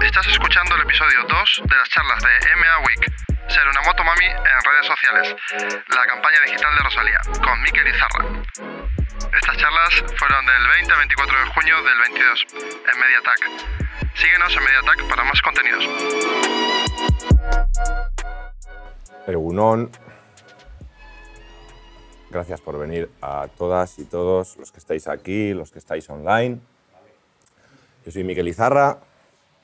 Estás escuchando el episodio 2 de las charlas de MA Week, Ser una moto mami en redes sociales, la campaña digital de Rosalía, con Mikel Izarra. Estas charlas fueron del 20 al 24 de junio del 22 en Mediatac. Síguenos en Mediatac para más contenidos. Egunon. Gracias por venir a todas y todos los que estáis aquí, los que estáis online. Yo soy Miquel Izarra,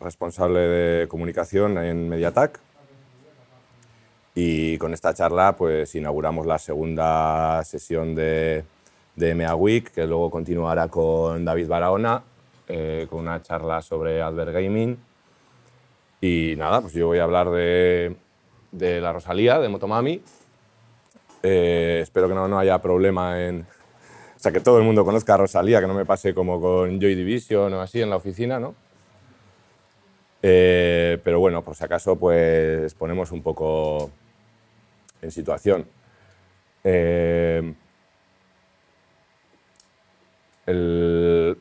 responsable de comunicación en Mediatac. Y con esta charla pues inauguramos la segunda sesión de, de MA Week, que luego continuará con David Barahona, eh, con una charla sobre Advert Gaming. Y nada, pues yo voy a hablar de, de la Rosalía, de Motomami. Eh, espero que no, no haya problema en, o sea, que todo el mundo conozca a Rosalía, que no me pase como con Joy Division o así en la oficina, ¿no? Eh, pero bueno, por si acaso, pues ponemos un poco en situación. Eh,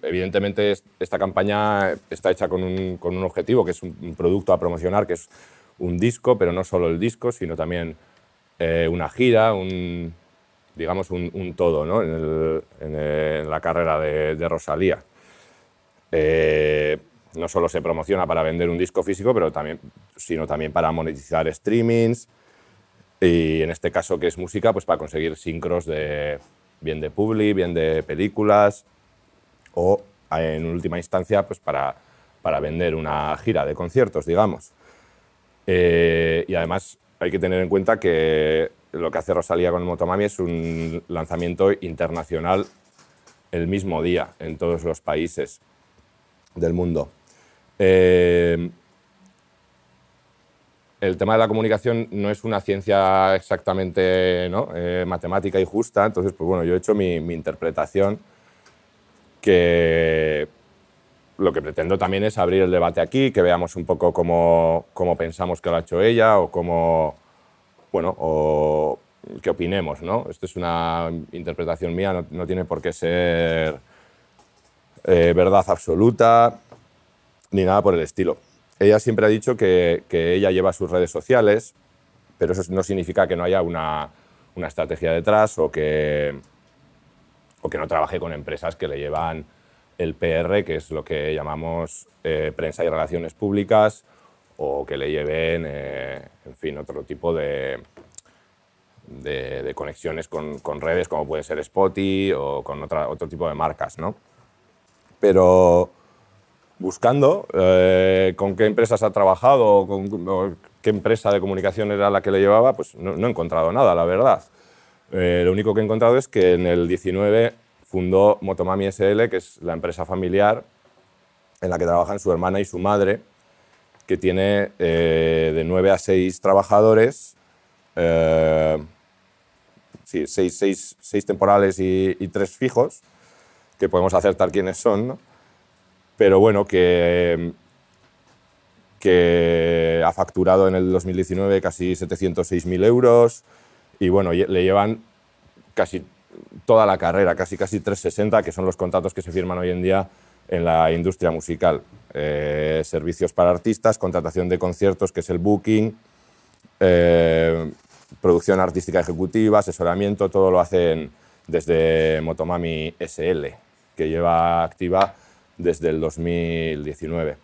evidentemente, es- esta campaña está hecha con un, con un objetivo, que es un producto a promocionar, que es un disco, pero no solo el disco, sino también eh, una gira, un, digamos, un, todo ¿no? en, el- en la carrera de, Rosalía. Eh, no solo se promociona para vender un disco físico, pero también, sino también para monetizar streamings y en este caso que es música, pues para conseguir sincros de bien de publi, bien de películas o en última instancia pues para, para vender una gira de conciertos, digamos. Eh, y además hay que tener en cuenta que lo que hace Rosalía con Motomami es un lanzamiento internacional el mismo día en todos los países del mundo. Eh, el tema de la comunicación no es una ciencia exactamente ¿no? eh, matemática y justa, entonces, pues bueno, yo he hecho mi, mi interpretación que lo que pretendo también es abrir el debate aquí, que veamos un poco cómo, cómo pensamos que lo ha hecho ella o cómo, bueno, o qué opinemos, ¿no? Esto es una interpretación mía, no, no tiene por qué ser eh, verdad absoluta ni nada por el estilo. Ella siempre ha dicho que, que ella lleva sus redes sociales, pero eso no significa que no haya una, una estrategia detrás o que, o que no trabaje con empresas que le llevan el PR, que es lo que llamamos eh, prensa y relaciones públicas, o que le lleven, eh, en fin, otro tipo de, de, conexiones con, con redes, como puede ser Spotify o con otra, otro tipo de marcas, ¿no? Pero buscando eh, con qué empresas ha trabajado o con qué empresa de comunicación era la que le llevaba, pues no, no he encontrado nada, la verdad. Eh, lo único que he encontrado es que en el 19 fundó Motomami SL, que es la empresa familiar en la que trabajan su hermana y su madre, que tiene eh, de 9 a 6 trabajadores, eh, sí, 6, seis- seis temporales y, y 3 fijos, que podemos acertar quiénes son, ¿no? pero bueno, que, que ha facturado en el 2019 casi 706.000 euros y bueno, le llevan casi toda la carrera, casi casi 360, que son los contratos que se firman hoy en día en la industria musical. Eh, servicios para artistas, contratación de conciertos, que es el booking, eh, producción artística ejecutiva, asesoramiento, todo lo hacen desde Motomami SL, que lleva activa desde el 2019.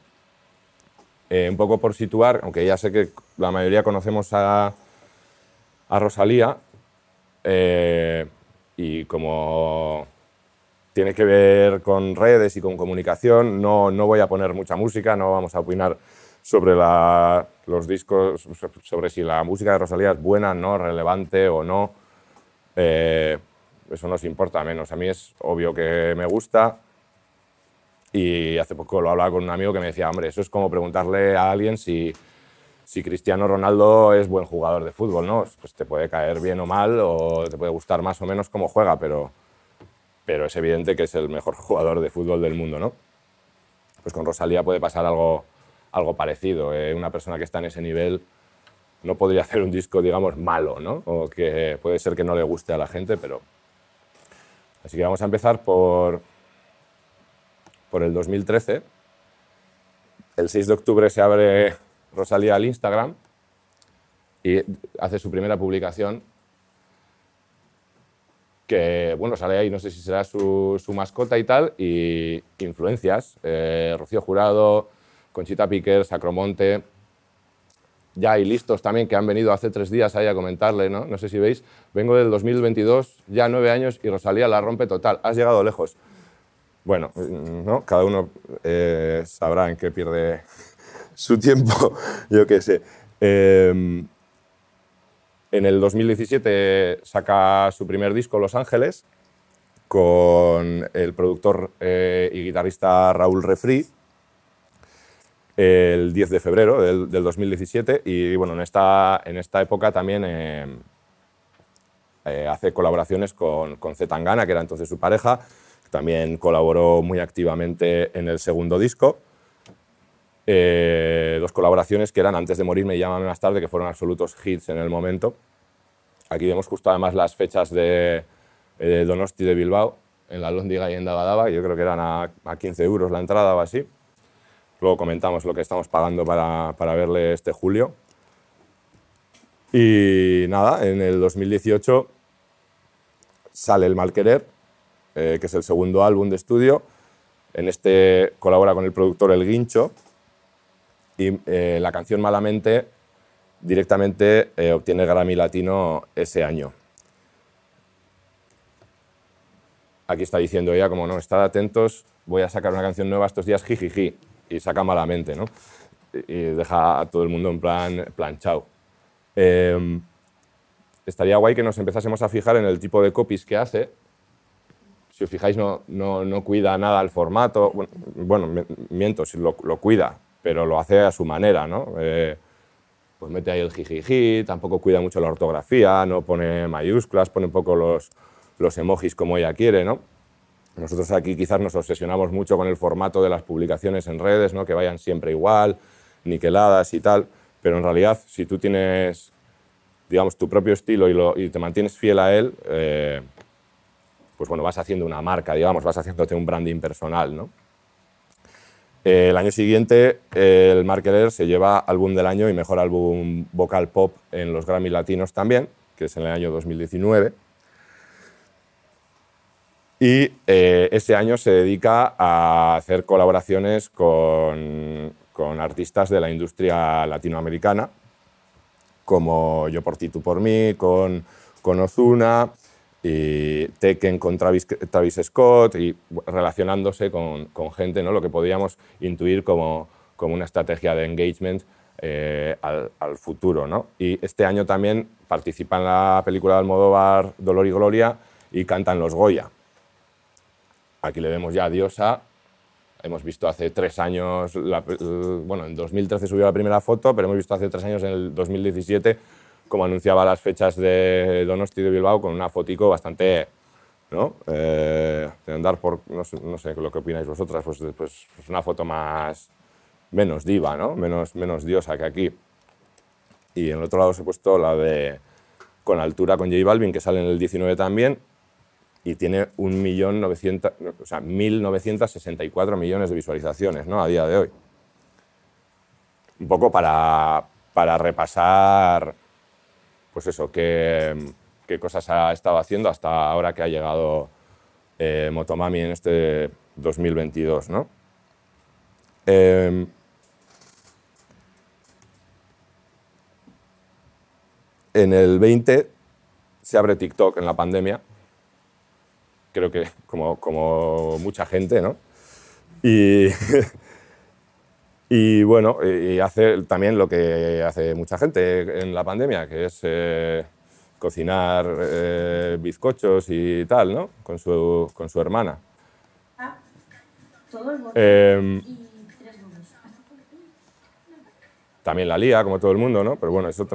Eh, un poco por situar, aunque ya sé que la mayoría conocemos a, a Rosalía, y como tiene que ver con redes y con comunicación, no, no voy a poner mucha música, no vamos a opinar sobre los discos, sobre si la música de Rosalía es buena, no, relevante o no. Eh, eso nos importa menos. A mí es obvio que me gusta, y hace poco lo hablaba con un amigo que me decía, hombre, eso es como preguntarle a alguien si, si Cristiano Ronaldo es buen jugador de fútbol, ¿no? Pues te puede caer bien o mal, o te puede gustar más o menos cómo juega, pero, pero es evidente que es el mejor jugador de fútbol del mundo, ¿no? Pues con Rosalía puede pasar algo, algo parecido. ¿eh? Una persona que está en ese nivel no podría hacer un disco, digamos, malo, ¿no? O que puede ser que no le guste a la gente, pero... Así que vamos a empezar por, por el 2013. El 6 de octubre se abre Rosalía al Instagram y hace su primera publicación que, bueno, sale ahí, no sé si será su, mascota y tal, y influencias, eh, Rocío Jurado, Conchita Piquer, Sacromonte, ya hay listos también que han venido hace tres días ahí a comentarle, ¿no? No sé si veis, vengo del 2022, ya nueve años y Rosalía la rompe total, has llegado lejos. Bueno, ¿no? cada uno eh, sabrá en qué pierde su tiempo, yo qué sé. Em, en el 2017 saca su primer disco, Los Ángeles, con el productor eh, y guitarrista Raúl Refri, el 10 de febrero del, 2017. Y bueno, en esta, en esta época también eh, eh, hace colaboraciones con, con Zetangana, que era entonces su pareja. También colaboró muy activamente en el segundo disco. Eh, dos colaboraciones que eran Antes de morirme y Llámame más tarde, que fueron absolutos hits en el momento. Aquí vemos justo además las fechas de, Donosti de Bilbao, en la Lóndiga y en Dabadaba, yo creo que eran a, 15 euros la entrada o así. Luego comentamos lo que estamos pagando para, para verle este julio. Y nada, en el 2018 sale El Malquerer, eh, que es el segundo álbum de estudio. En este colabora con el productor El Guincho, y eh, la canción Malamente directamente eh, obtiene Grammy Latino ese año. Aquí está diciendo ella, como no, estad atentos, voy a sacar una canción nueva estos días, jijiji, y saca Malamente, ¿no? Y deja a todo el mundo en plan, plan chao. Em, estaría guay que nos empezásemos a fijar en el tipo de copies que hace. Si os fijáis, no, no, no cuida nada el formato. Bueno, miento, lo, lo cuida, pero lo hace a su manera, ¿no? Eh, pues mete ahí el jijiji, tampoco cuida mucho la ortografía, no pone mayúsculas, pone un poco los, los emojis como ella quiere, ¿no? Nosotros aquí quizás nos obsesionamos mucho con el formato de las publicaciones en redes, ¿no? que vayan siempre igual, niqueladas y tal, pero en realidad si tú tienes, digamos, tu propio estilo y, te mantienes fiel a él, eh, pues bueno, vas haciendo una marca, digamos, vas haciéndote un branding personal, ¿no? El año siguiente, el Marketer se lleva álbum del año y mejor álbum vocal pop en los Grammy Latinos también, que es en el año 2019. Y eh, ese año se dedica a hacer colaboraciones con, con, artistas de la industria latinoamericana, como Yo por ti, tú por mí, con, con Ozuna, y Tekken con Travis, Travis Scott y relacionándose con, con, gente, ¿no? lo que podíamos intuir como, como una estrategia de engagement eh, al, al, futuro. ¿no? Y este año también participa en la película de Almodóvar Dolor y Gloria y cantan los Goya. Aquí le vemos ya a Diosa. Hemos visto hace tres años, bueno, en 2013 subió la primera foto, pero hemos visto hace tres años, en el 2017, como anunciaba las fechas de Donosti de Bilbao, con una fotico bastante, ¿no? Eh, de andar por, no sé, no lo que opináis vosotras, pues, pues, pues, una foto más, menos diva, ¿no? Menos, menos diosa que aquí. Y en el otro lado os he puesto la de Con altura con J Balvin, que sale en el 19 también, y tiene 1.900, o sea, 1.964 millones de visualizaciones, ¿no? A día de hoy. Un poco para, para repasar pues eso, qué, qué, cosas ha estado haciendo hasta ahora que ha llegado eh, Motomami en este 2022. ¿no? Em, en el 20 se abre TikTok en la pandemia, creo que como, como mucha gente, ¿no? Y Y bueno, y hace también lo que hace mucha gente en la pandemia, que es eh, cocinar eh, bizcochos y tal, ¿no? Con su, con su hermana. Ah, eh, también la lía, como todo el mundo, ¿no? Pero bueno, eso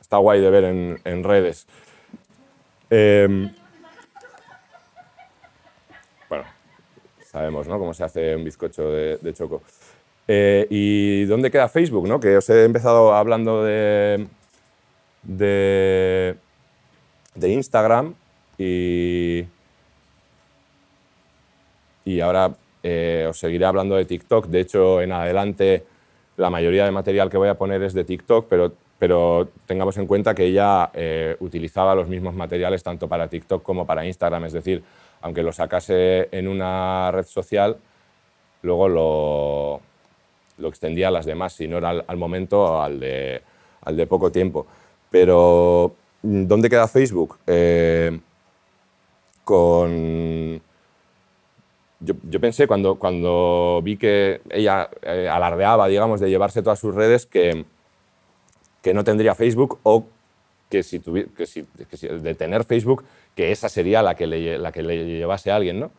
está guay de ver en, en redes. Em, bueno, sabemos, ¿no? Cómo se hace un bizcocho de, de choco. Eh, ¿Y dónde queda Facebook? ¿no? Que os he empezado hablando de, de, Instagram y, y ahora eh, os seguiré hablando de TikTok. De hecho, en adelante la mayoría de material que voy a poner es de TikTok, pero, pero tengamos en cuenta que ella eh, utilizaba los mismos materiales tanto para TikTok como para Instagram. Es decir, aunque lo sacase en una red social, luego lo, lo extendía a las demás, si no era al, momento al de, al de poco tiempo. Pero, ¿dónde queda Facebook? Eh, con... Yo, pensé cuando, cuando vi que ella eh, alardeaba, digamos, de llevarse todas sus redes, que, que no tendría Facebook o que si, que si, de tener Facebook, que esa sería la que le, la que le llevase a alguien, ¿no?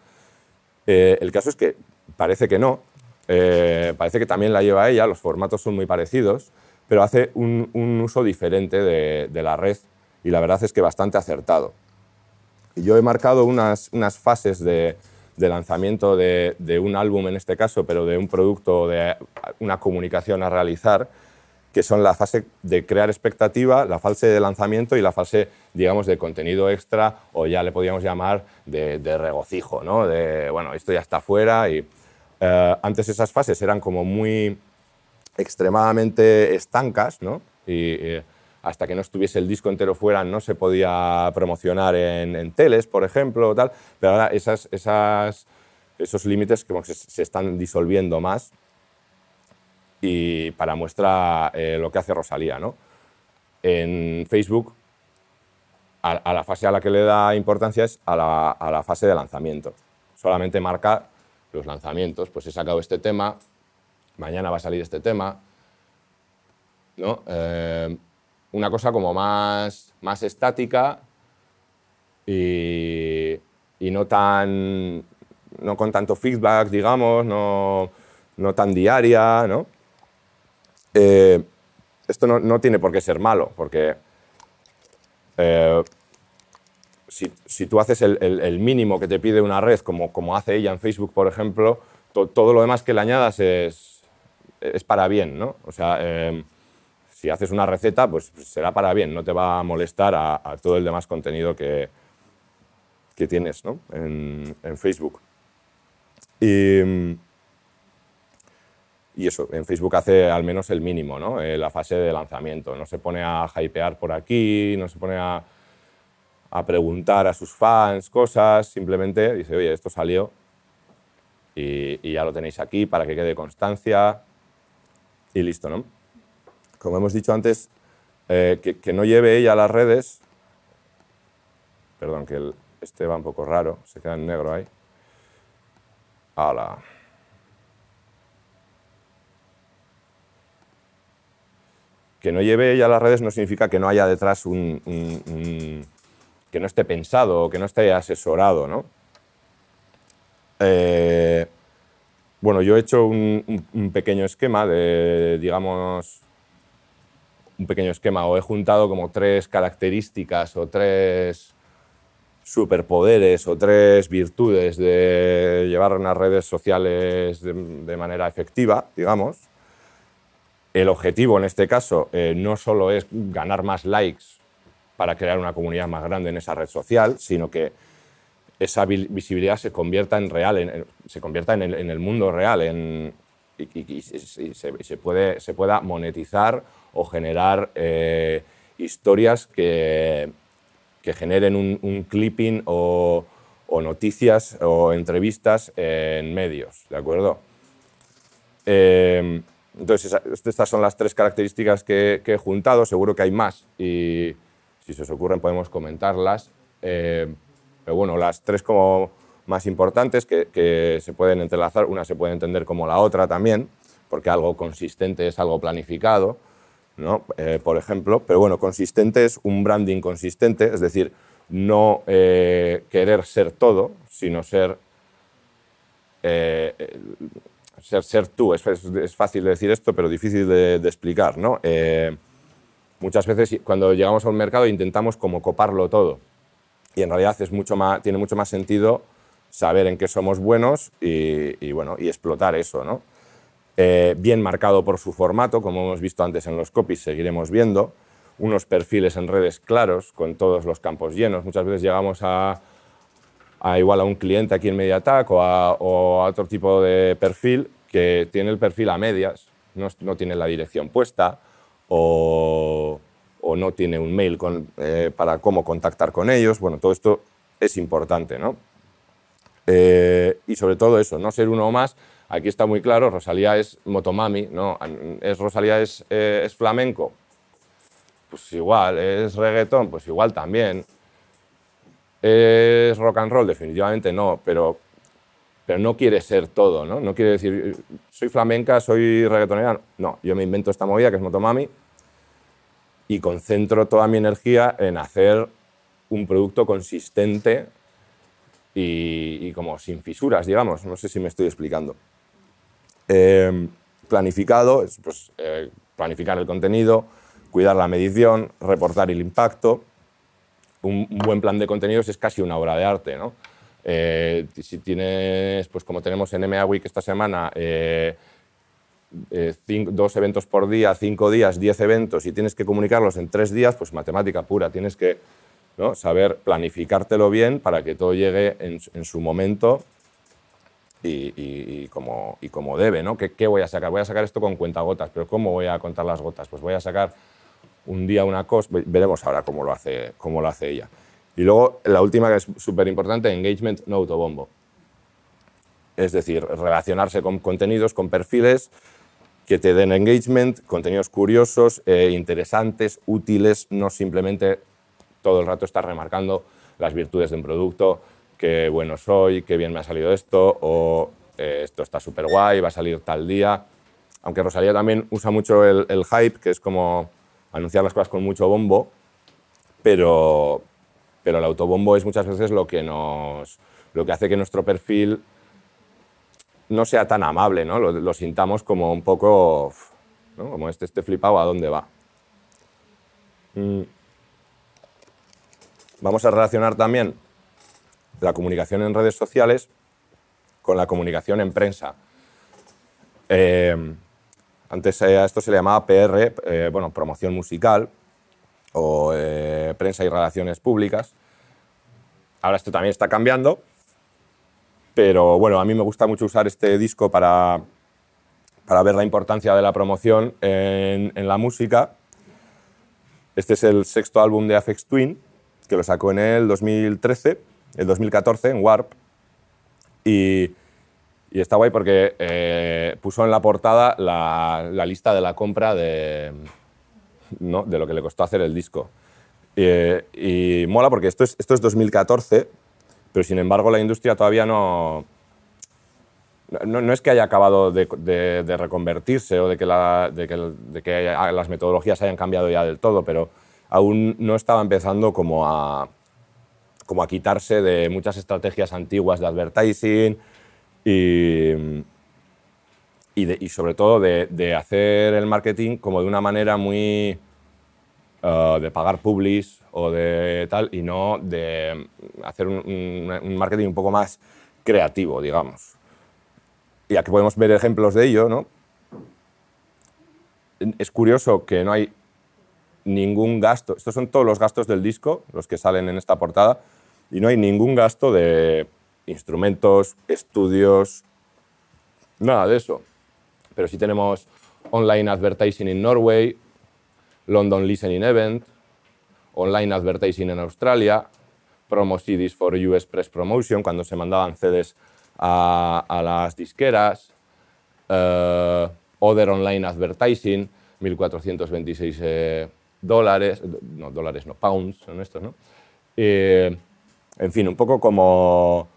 Eh, el caso es que parece que no, eh, parece que también la lleva ella, los formatos son muy parecidos, pero hace un, uso diferente de, la red y la verdad es que bastante acertado. Yo he marcado unas, unas fases de, lanzamiento de, un álbum en este caso, pero de un producto, de una comunicación a realizar, que son la fase de crear expectativa, la fase de lanzamiento y la fase, digamos, de contenido extra, o ya le podríamos llamar de, regocijo, ¿no? De, bueno, esto ya está fuera y eh, antes esas fases eran como muy extremadamente estancas, ¿no? Y hasta que no estuviese el disco entero fuera no se podía promocionar en, teles, por ejemplo, tal. Pero ahora esas, esas, esos límites como se, se, están disolviendo más y para muestra eh, lo que hace Rosalía, ¿no? En Facebook a, la fase a la que le da importancia es a la, a la fase de lanzamiento. Solamente marca los lanzamientos, pues he sacado este tema, mañana va a salir este tema, ¿no? Eh, una cosa como más, más estática y, no, tan, no con tanto feedback, digamos, no, no tan diaria, ¿no? Eh, esto no, no, tiene por qué ser malo, porque eh, si, tú haces el, mínimo que te pide una red, como, como hace ella en Facebook, por ejemplo, todo lo demás que le añadas es, es para bien, ¿no? O sea, em, si haces una receta, pues será para bien, no te va a molestar a, todo el demás contenido que, que tienes ¿no? en, en, Facebook. Y, y, eso, en Facebook hace al menos el mínimo, ¿no? Eh, la fase de lanzamiento. No se pone a hypear por aquí, no se pone a a preguntar a sus fans cosas, simplemente dice, oye, esto salió y, ya lo tenéis aquí para que quede constancia y listo, ¿no? Como hemos dicho antes, eh, que, no lleve ella las redes, perdón, que este va un poco raro, se queda en negro ahí. ¡Hala! Que no lleve ella las redes no significa que no haya detrás un que no esté pensado o que no esté asesorado, ¿no? Eh, bueno, yo he hecho un, pequeño esquema de, digamos, un pequeño esquema o he juntado como tres características o tres superpoderes o tres virtudes de llevar unas redes sociales de, manera efectiva, digamos. El objetivo en este caso eh, no solo es ganar más likes para crear una comunidad más grande en esa red social, sino que esa visibilidad se convierta en real, se convierta en el, mundo real en, y, se, puede, se pueda monetizar o generar eh, historias que, que generen un, clipping o, noticias o entrevistas en medios, ¿de acuerdo? Eh, entonces, estas son las tres características que, que, he juntado, seguro que hay más y, si se os ocurren podemos comentarlas. Eh, pero bueno, las tres como más importantes que, se pueden entrelazar, una se puede entender como la otra también, porque algo consistente es algo planificado, ¿no? Eh, por ejemplo. Pero bueno, consistente es un branding consistente, es decir, no eh, querer ser todo, sino ser, ser, ser, tú. Es, es, fácil de decir esto, pero difícil de, de explicar. ¿no? Muchas veces cuando llegamos a un mercado intentamos como coparlo todo. Y en realidad es mucho más, tiene mucho más sentido saber en qué somos buenos y, bueno, y explotar eso. ¿no? Eh, bien marcado por su formato, como hemos visto antes en los copies, seguiremos viendo. Unos perfiles en redes claros, con todos los campos llenos. Muchas veces llegamos a, a igual a un cliente aquí en MediaTek o a, o a otro tipo de perfil que tiene el perfil a medias, no, no tiene la dirección puesta o, o no tiene un mail eh, para cómo contactar con ellos. Bueno, todo esto es importante, ¿no? Eh, y sobre todo eso, no ser uno más. Aquí está muy claro, Rosalía es motomami, ¿no? ¿Es Rosalía es, eh, es flamenco? Pues igual, ¿es reggaetón? Pues igual también. ¿Es rock and roll? Definitivamente no, pero, pero no quiere ser todo, ¿no? No quiere decir, soy flamenca, soy reggaetonera. No, yo me invento esta movida que es Motomami y concentro toda mi energía en hacer un producto consistente y, como sin fisuras, digamos. No sé si me estoy explicando. Eh, planificado es pues, eh, planificar el contenido, cuidar la medición, reportar el impacto. Un, un, buen plan de contenidos es casi una obra de arte, ¿no? Eh, si tienes, pues como tenemos en MA Week esta semana, eh, eh, cinco, dos eventos por día, cinco días, diez eventos y tienes que comunicarlos en tres días, pues matemática pura. Tienes que ¿no? saber planificártelo bien para que todo llegue en, en su momento y, y, y, como, y como debe. ¿no? ¿Qué, ¿Qué voy a sacar? Voy a sacar esto con cuentagotas, pero ¿cómo voy a contar las gotas? Pues voy a sacar un día una cosa, veremos ahora cómo lo hace, cómo lo hace ella. Y luego la última que es súper importante, engagement no autobombo. Es decir, relacionarse con contenidos, con perfiles que te den engagement, contenidos curiosos, eh, interesantes, útiles, no simplemente todo el rato estar remarcando las virtudes de un producto, qué bueno soy, qué bien me ha salido esto, o eh, esto está súper guay, va a salir tal día. Aunque Rosalía también usa mucho el, el hype, que es como anunciar las cosas con mucho bombo, pero, pero el autobombo es muchas veces lo que, nos, lo que hace que nuestro perfil no sea tan amable, ¿no? Lo, sintamos como un poco, ¿no? como este, este flipado, ¿a dónde va? Mm. Vamos a relacionar también la comunicación en redes sociales con la comunicación en prensa. Eh, antes a esto se le llamaba PR, eh, bueno, promoción musical o eh, prensa y relaciones públicas. Ahora esto también está cambiando, pero bueno, a mí me gusta mucho usar este disco para, para ver la importancia de la promoción en, la música. Este es el sexto álbum de Afex Twin, que lo sacó en el 2013, el 2014, en Warp. Y, y está guay porque eh, puso en la portada la, la, lista de la compra de, ¿no? de lo que le costó hacer el disco. Y, y mola porque esto es, esto es 2014, pero sin embargo la industria todavía no, no, no es que haya acabado de, reconvertirse o de que, de, que, que, las metodologías hayan cambiado ya del todo, pero aún no estaba empezando como a, como a quitarse de muchas estrategias antiguas de advertising y, y, de, y sobre todo de, de, hacer el marketing como de una manera muy uh, de pagar publis o de tal y no de hacer un, marketing un poco más creativo, digamos. Y aquí podemos ver ejemplos de ello, ¿no? Es curioso que no hay ningún gasto, estos son todos los gastos del disco, los que salen en esta portada, y no hay ningún gasto de instrumentos, estudios, nada de eso. Pero sí tenemos online advertising in Norway, London Listening Event, online advertising en Australia, promo CDs for US Press Promotion, cuando se mandaban CDs a, a las disqueras, uh, Other Online Advertising, 1.426 eh, dólares, no dólares, no pounds, son estos, ¿no? Eh, en fin, un poco como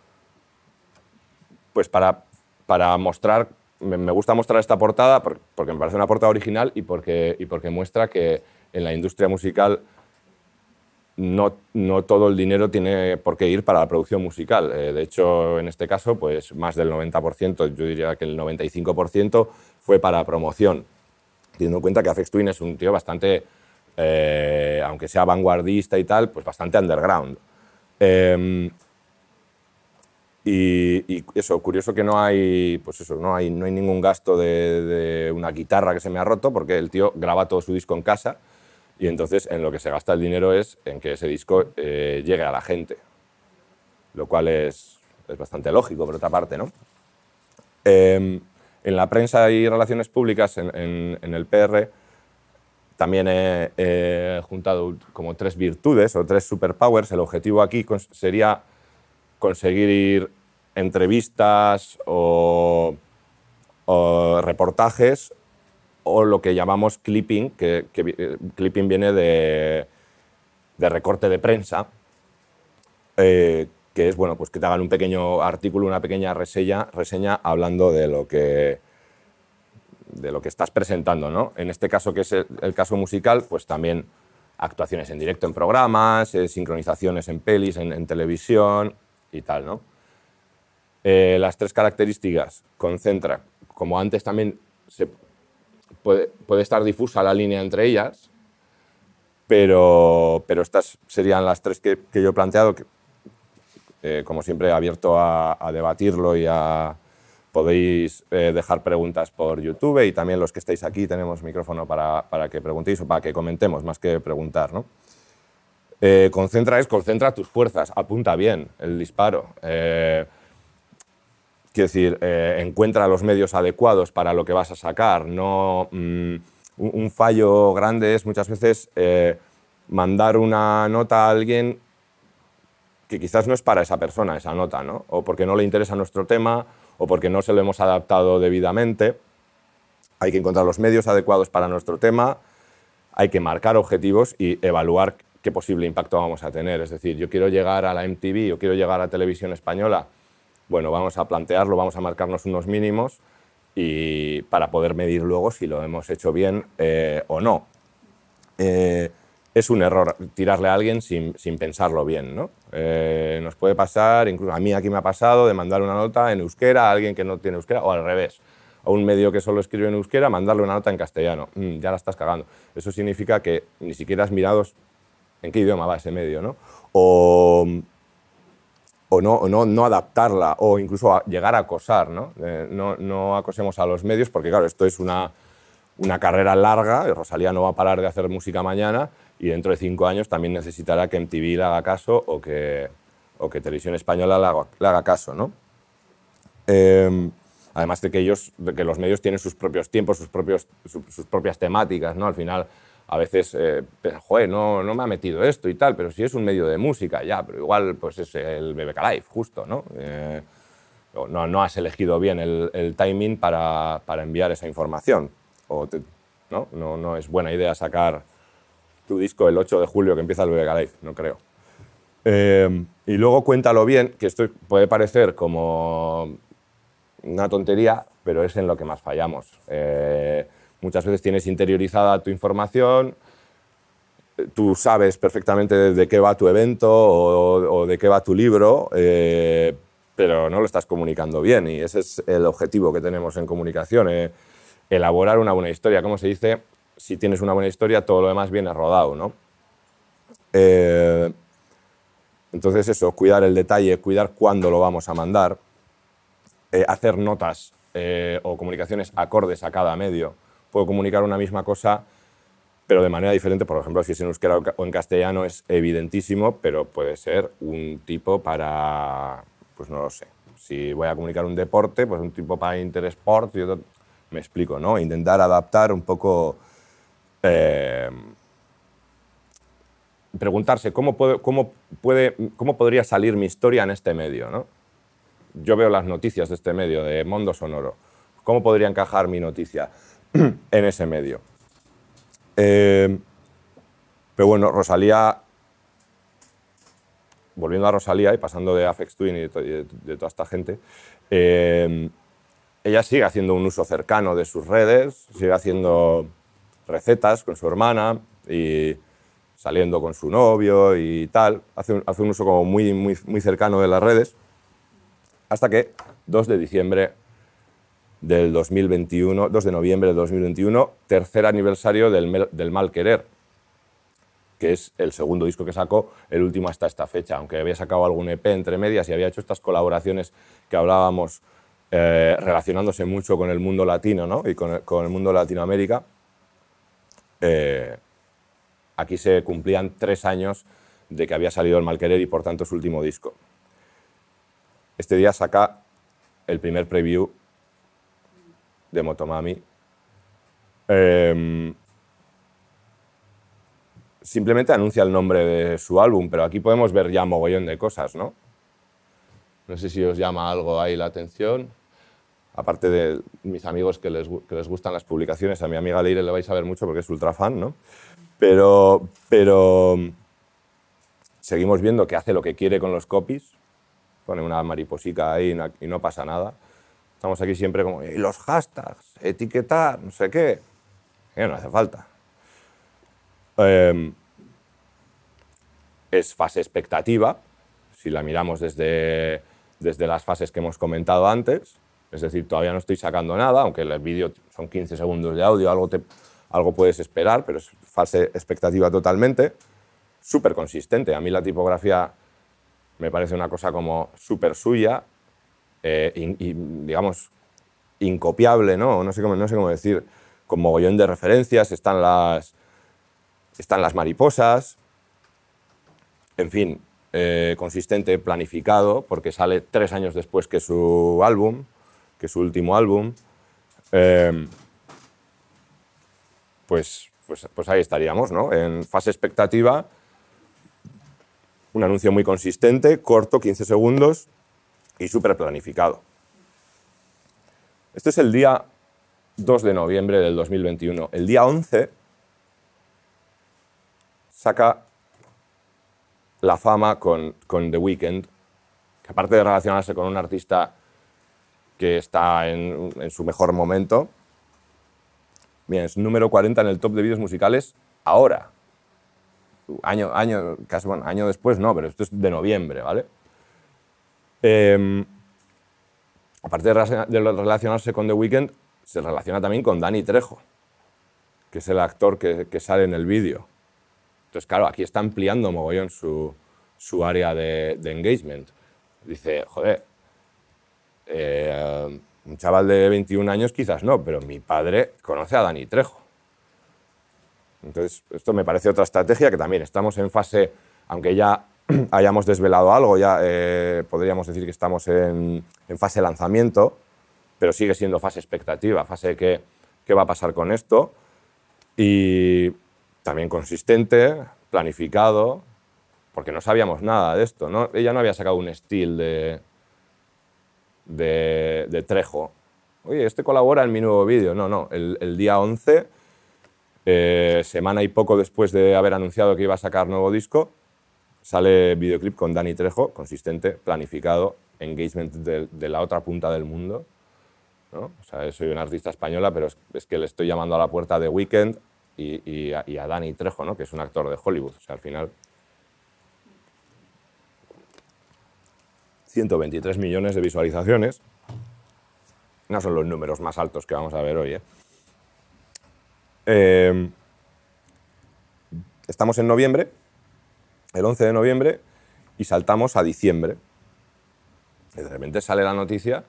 pues para, para mostrar, me, gusta mostrar esta portada porque me parece una portada original y porque, y porque muestra que en la industria musical no, no, todo el dinero tiene por qué ir para la producción musical. Eh, de hecho, en este caso, pues más del 90%, yo diría que el 95% fue para promoción. Teniendo en cuenta que Afex Twin es un tío bastante, eh, aunque sea vanguardista y tal, pues bastante underground. Eh, y, y, eso, curioso que no hay, pues eso, no hay, no hay ningún gasto de, de, una guitarra que se me ha roto, porque el tío graba todo su disco en casa y entonces en lo que se gasta el dinero es en que ese disco eh, llegue a la gente. lo cual es, es bastante lógico, por otra parte. ¿no? Em, en la prensa y relaciones públicas, en, en- en el PR, también he, he juntado como tres virtudes o tres superpowers. El objetivo aquí sería conseguir entrevistas o, reportajes o lo que llamamos clipping, que, eh, clipping viene de, de recorte de prensa, eh, que es bueno, pues que te hagan un pequeño artículo, una pequeña reseña, reseña hablando de lo que de lo que estás presentando, ¿no? En este caso, que es el, caso musical, pues también actuaciones en directo en programas, eh, sincronizaciones en pelis, en televisión y tal, ¿no? Eh, las tres características concentra, como antes también se puede, puede estar difusa la línea entre ellas, pero, pero estas serían las tres que, yo he planteado, que, eh, como siempre, abierto a, a debatirlo y a... Podéis eh, dejar preguntas por YouTube y también los que estáis aquí tenemos micrófono para, para que preguntéis o para que comentemos, más que preguntar. ¿no? Eh, concentra es concentra tus fuerzas, apunta bien el disparo. Eh, quiero decir, eh, encuentra los medios adecuados para lo que vas a sacar. No, mm, un, un fallo grande es muchas veces mandar una nota a alguien que quizás no es para esa persona esa nota, ¿no? O porque no le interesa nuestro tema, o porque no se lo hemos adaptado debidamente. Hay que encontrar los medios adecuados para nuestro tema, hay que marcar objetivos y evaluar qué posible impacto vamos a tener. Es decir, yo quiero llegar a la MTV, yo quiero llegar a televisión española. Bueno, vamos a plantearlo, vamos a marcarnos unos mínimos y para poder medir luego si lo hemos hecho bien eh, o no. Eh, es un error tirarle a alguien sin, sin pensarlo bien, ¿no? Eh, nos puede pasar, incluso a mí aquí me ha pasado, de mandar una nota en euskera a alguien que no tiene euskera, o al revés, a un medio que solo escribe en euskera, mandarle una nota en castellano. Mm, ya la estás cagando. Eso significa que ni siquiera has mirado en qué idioma va ese medio, ¿no? O, o no, o no, no adaptarla, o incluso a llegar a acosar, ¿no? Eh, no, no acosemos a los medios, porque claro, esto es una, una carrera larga, Rosalía no va a parar de hacer música mañana, y dentro de cinco años también necesitará que MTV le haga caso o que, o que Televisión Española le haga, le haga caso, ¿no? Eh, además de que ellos, de que los medios tienen sus propios tiempos, sus, propios, su- sus propias temáticas, ¿no? Al final, a veces, eh, joder, no, no me ha metido esto y tal, pero si es un medio de música, ya, pero igual pues es el BBK Live, justo, ¿no? Eh, no, no has elegido bien el, timing para, para enviar esa información. O ¿no? No, no es buena idea sacar tu disco el 8 de julio que empieza el BBK Live, no creo. Eh, y luego cuéntalo bien, que esto puede parecer como una tontería, pero es en lo que más fallamos. Eh, muchas veces tienes interiorizada tu información, tú sabes perfectamente de, qué va tu evento o, de qué va tu libro, eh, pero no lo estás comunicando bien y ese es el objetivo que tenemos en comunicación, eh, elaborar una buena historia. Como se dice, si tienes una buena historia, todo lo demás viene rodado, ¿no? Eh, entonces eso, cuidar el detalle, cuidar cuándo lo vamos a mandar, hacer notas o comunicaciones acordes a cada medio. Puedo comunicar una misma cosa, pero de manera diferente. Por ejemplo, si es en euskera o en castellano es evidentísimo, pero puede ser un tipo para, pues no lo sé. Si voy a comunicar un deporte, pues un tipo para Interesport y otro... Me explico, ¿no? Intentar adaptar un poco... eh, preguntarse cómo, puedo- cómo, puede, cómo podría salir mi historia en este medio, ¿no? yo veo las noticias de este medio, de Mondo Sonoro. ¿Cómo podría encajar mi noticia en ese medio? Eh, pero bueno, Rosalía, volviendo a Rosalía y pasando de Afex Twin y de, toda esta gente, eh, ella sigue haciendo un uso cercano de sus redes, sigue haciendo recetas con su hermana y saliendo con su novio y tal. Hace un, hace un uso como muy, muy, muy cercano de las redes. Hasta que 2 de diciembre del 2021, 2 de noviembre del 2021, tercer aniversario del, del Mal Querer, que es el segundo disco que sacó, el último hasta esta fecha, aunque había sacado algún EP entre medias y había hecho estas colaboraciones que hablábamos eh, relacionándose mucho con el mundo latino ¿no? y con el, con el mundo Latinoamérica. Eh, aquí se cumplían tres años de que había salido el Mal Querer y por tanto su último disco. este día saca el primer preview de Motomami. Em, simplemente anuncia el nombre de su álbum, pero aquí podemos ver ya mogollón de cosas, ¿no? No sé si os llama algo ahí la atención. Aparte de mis amigos que les, que les gustan las publicaciones, a mi amiga Leire le vais a ver mucho porque es ultra fan, ¿no? Pero, pero seguimos viendo que hace lo que quiere con los copies. Pone una mariposica ahí y no pasa nada. Estamos aquí siempre como, y los hashtags, etiquetar, no sé qué. no hace falta. Em, es fase expectativa, si la miramos desde, desde las fases que hemos comentado antes. Es decir, todavía no estoy sacando nada, aunque el vídeo son 15 segundos de audio, algo, te, algo puedes esperar, pero es fase expectativa totalmente. Súper consistente. A mí la tipografía me parece una cosa como súper suya eh, digamos, incopiable, ¿no? No sé, cómo, no sé cómo decir, con mogollón de referencias, están las, están las mariposas, en fin, eh, consistente, planificado, porque sale tres años después que su álbum, que su último álbum. Eh, pues, pues, pues ahí estaríamos, ¿no? En fase expectativa, un anuncio muy consistente, corto, 15 segundos y súper planificado. Este es el día 2 de noviembre del 2021. El día 11 saca la fama con, con The Weeknd, que aparte de relacionarse con un artista que está en, en su mejor momento, bien, es número 40 en el top de vídeos musicales ahora. Año, año, casi, bueno, año después no, pero esto es de noviembre, ¿vale? Eh, aparte de relacionarse con The Weeknd, se relaciona también con Danny Trejo, que es el actor que, sale en el vídeo. Entonces, claro, aquí está ampliando mogollón su, su área de, de, engagement. Dice, joder, eh, un chaval de 21 años quizás no, pero mi padre conoce a Dani Trejo. Entonces, esto me parece otra estrategia que también estamos en fase, aunque ya hayamos desvelado algo, ya eh, podríamos decir que estamos en, fase lanzamiento, pero sigue siendo fase expectativa, fase que qué va a pasar con esto. Y también consistente, planificado, porque no sabíamos nada de esto. ¿no? Ella no había sacado un estilo de, de, Trejo. Oye, este colabora en mi nuevo vídeo. No, no, el, el día 11, eh, semana y poco después de haber anunciado que iba a sacar nuevo disco, sale videoclip con Dani Trejo, consistente, planificado, engagement de, la otra punta del mundo. ¿no? O sea, soy una artista española, pero es, que le estoy llamando a la puerta de Weekend y, y a Dani Trejo, ¿no? que es un actor de Hollywood. O sea, al final 123 millones de visualizaciones. No son los números más altos que vamos a ver hoy. ¿eh? Eh, estamos en noviembre, el 11 de noviembre, y saltamos a diciembre. Y de repente sale la noticia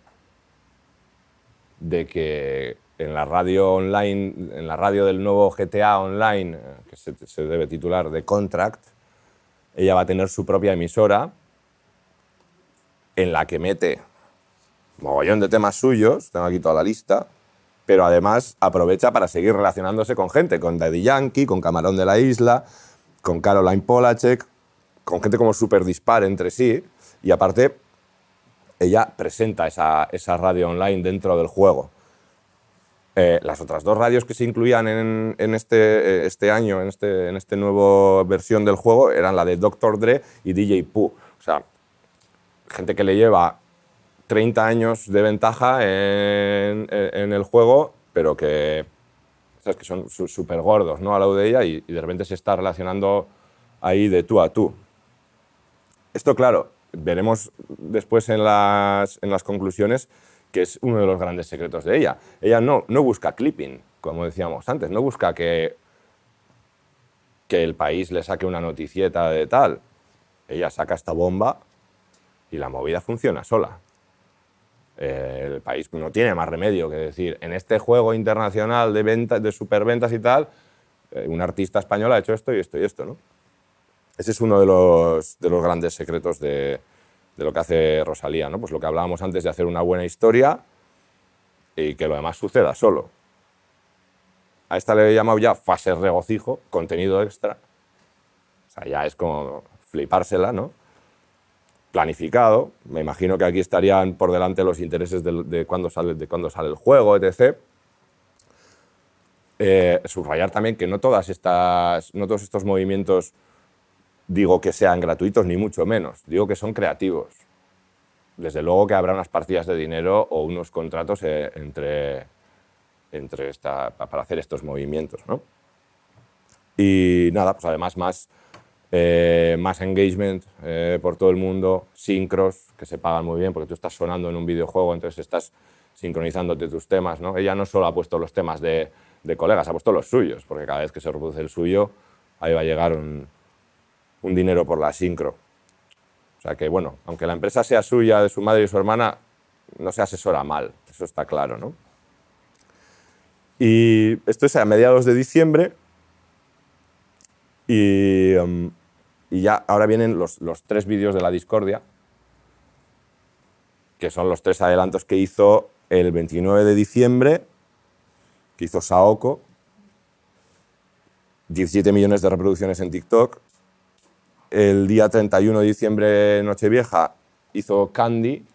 de que en la radio online, en la radio del nuevo GTA Online, que se, se debe titular The Contract, ella va a tener su propia emisora en la que mete mogollón de temas suyos, tengo aquí toda la lista, pero además aprovecha para seguir relacionándose con gente, con Daddy Yankee, con Camarón de la Isla, con Caroline Polachek, con gente como súper dispar entre sí, y aparte ella presenta esa, esa, radio online dentro del juego. Eh, las otras dos radios que se incluían en, en este, este, año, en este, en este nuevo versión del juego, eran la de Dr. Dre y DJ Pooh. O sea, gente que le lleva 30 años de ventaja en, en el juego, pero que, ¿sabes? que son súper gordos ¿no? al lado de ella y, y, de repente se está relacionando ahí de tú a tú. Esto, claro, veremos después en las, en las conclusiones que es uno de los grandes secretos de ella. Ella no, no busca clipping, como decíamos antes, no busca que, que el país le saque una noticieta de tal. Ella saca esta bomba y la movida funciona sola. El país no tiene más remedio que decir, en este juego internacional de, ventas, de superventas y tal, eh, un artista español ha hecho esto y esto y esto. ¿no? Ese es uno de los, de los grandes secretos de, de lo que hace Rosalía, ¿no? Pues lo que hablábamos antes de hacer una buena historia y que lo demás suceda solo. A esta le he llamado ya fase regocijo, contenido extra. O sea, ya es como flipársela, ¿no? Planificado. Me imagino que aquí estarían por delante los intereses de, de cuándo sale, de cuándo sale el juego, etc. Eh, subrayar también que no, todas estas, no todos estos movimientos digo que sean gratuitos, ni mucho menos. Digo que son creativos. Desde luego que habrá unas partidas de dinero o unos contratos eh, entre, entre esta, para hacer estos movimientos. ¿no? Y nada, pues además más, eh, más engagement por todo el mundo, sincros, que se pagan muy bien, porque tú estás sonando en un videojuego, entonces estás sincronizándote tus temas. ¿no? Ella no solo ha puesto los temas de, colegas, ha puesto los suyos, porque cada vez que se reproduce el suyo, ahí va a llegar un, dinero por la sincro. O sea que, bueno, aunque la empresa sea suya, de su madre y su hermana, no se asesora mal, eso está claro, ¿no? Y esto es a mediados de diciembre y, um, y ya ahora vienen los, los tres vídeos de la discordia, que son los tres adelantos que hizo el 29 de diciembre, que hizo Saoko, 17 millones de reproducciones en TikTok, el día 31 de diciembre, Nochevieja, hizo Candy,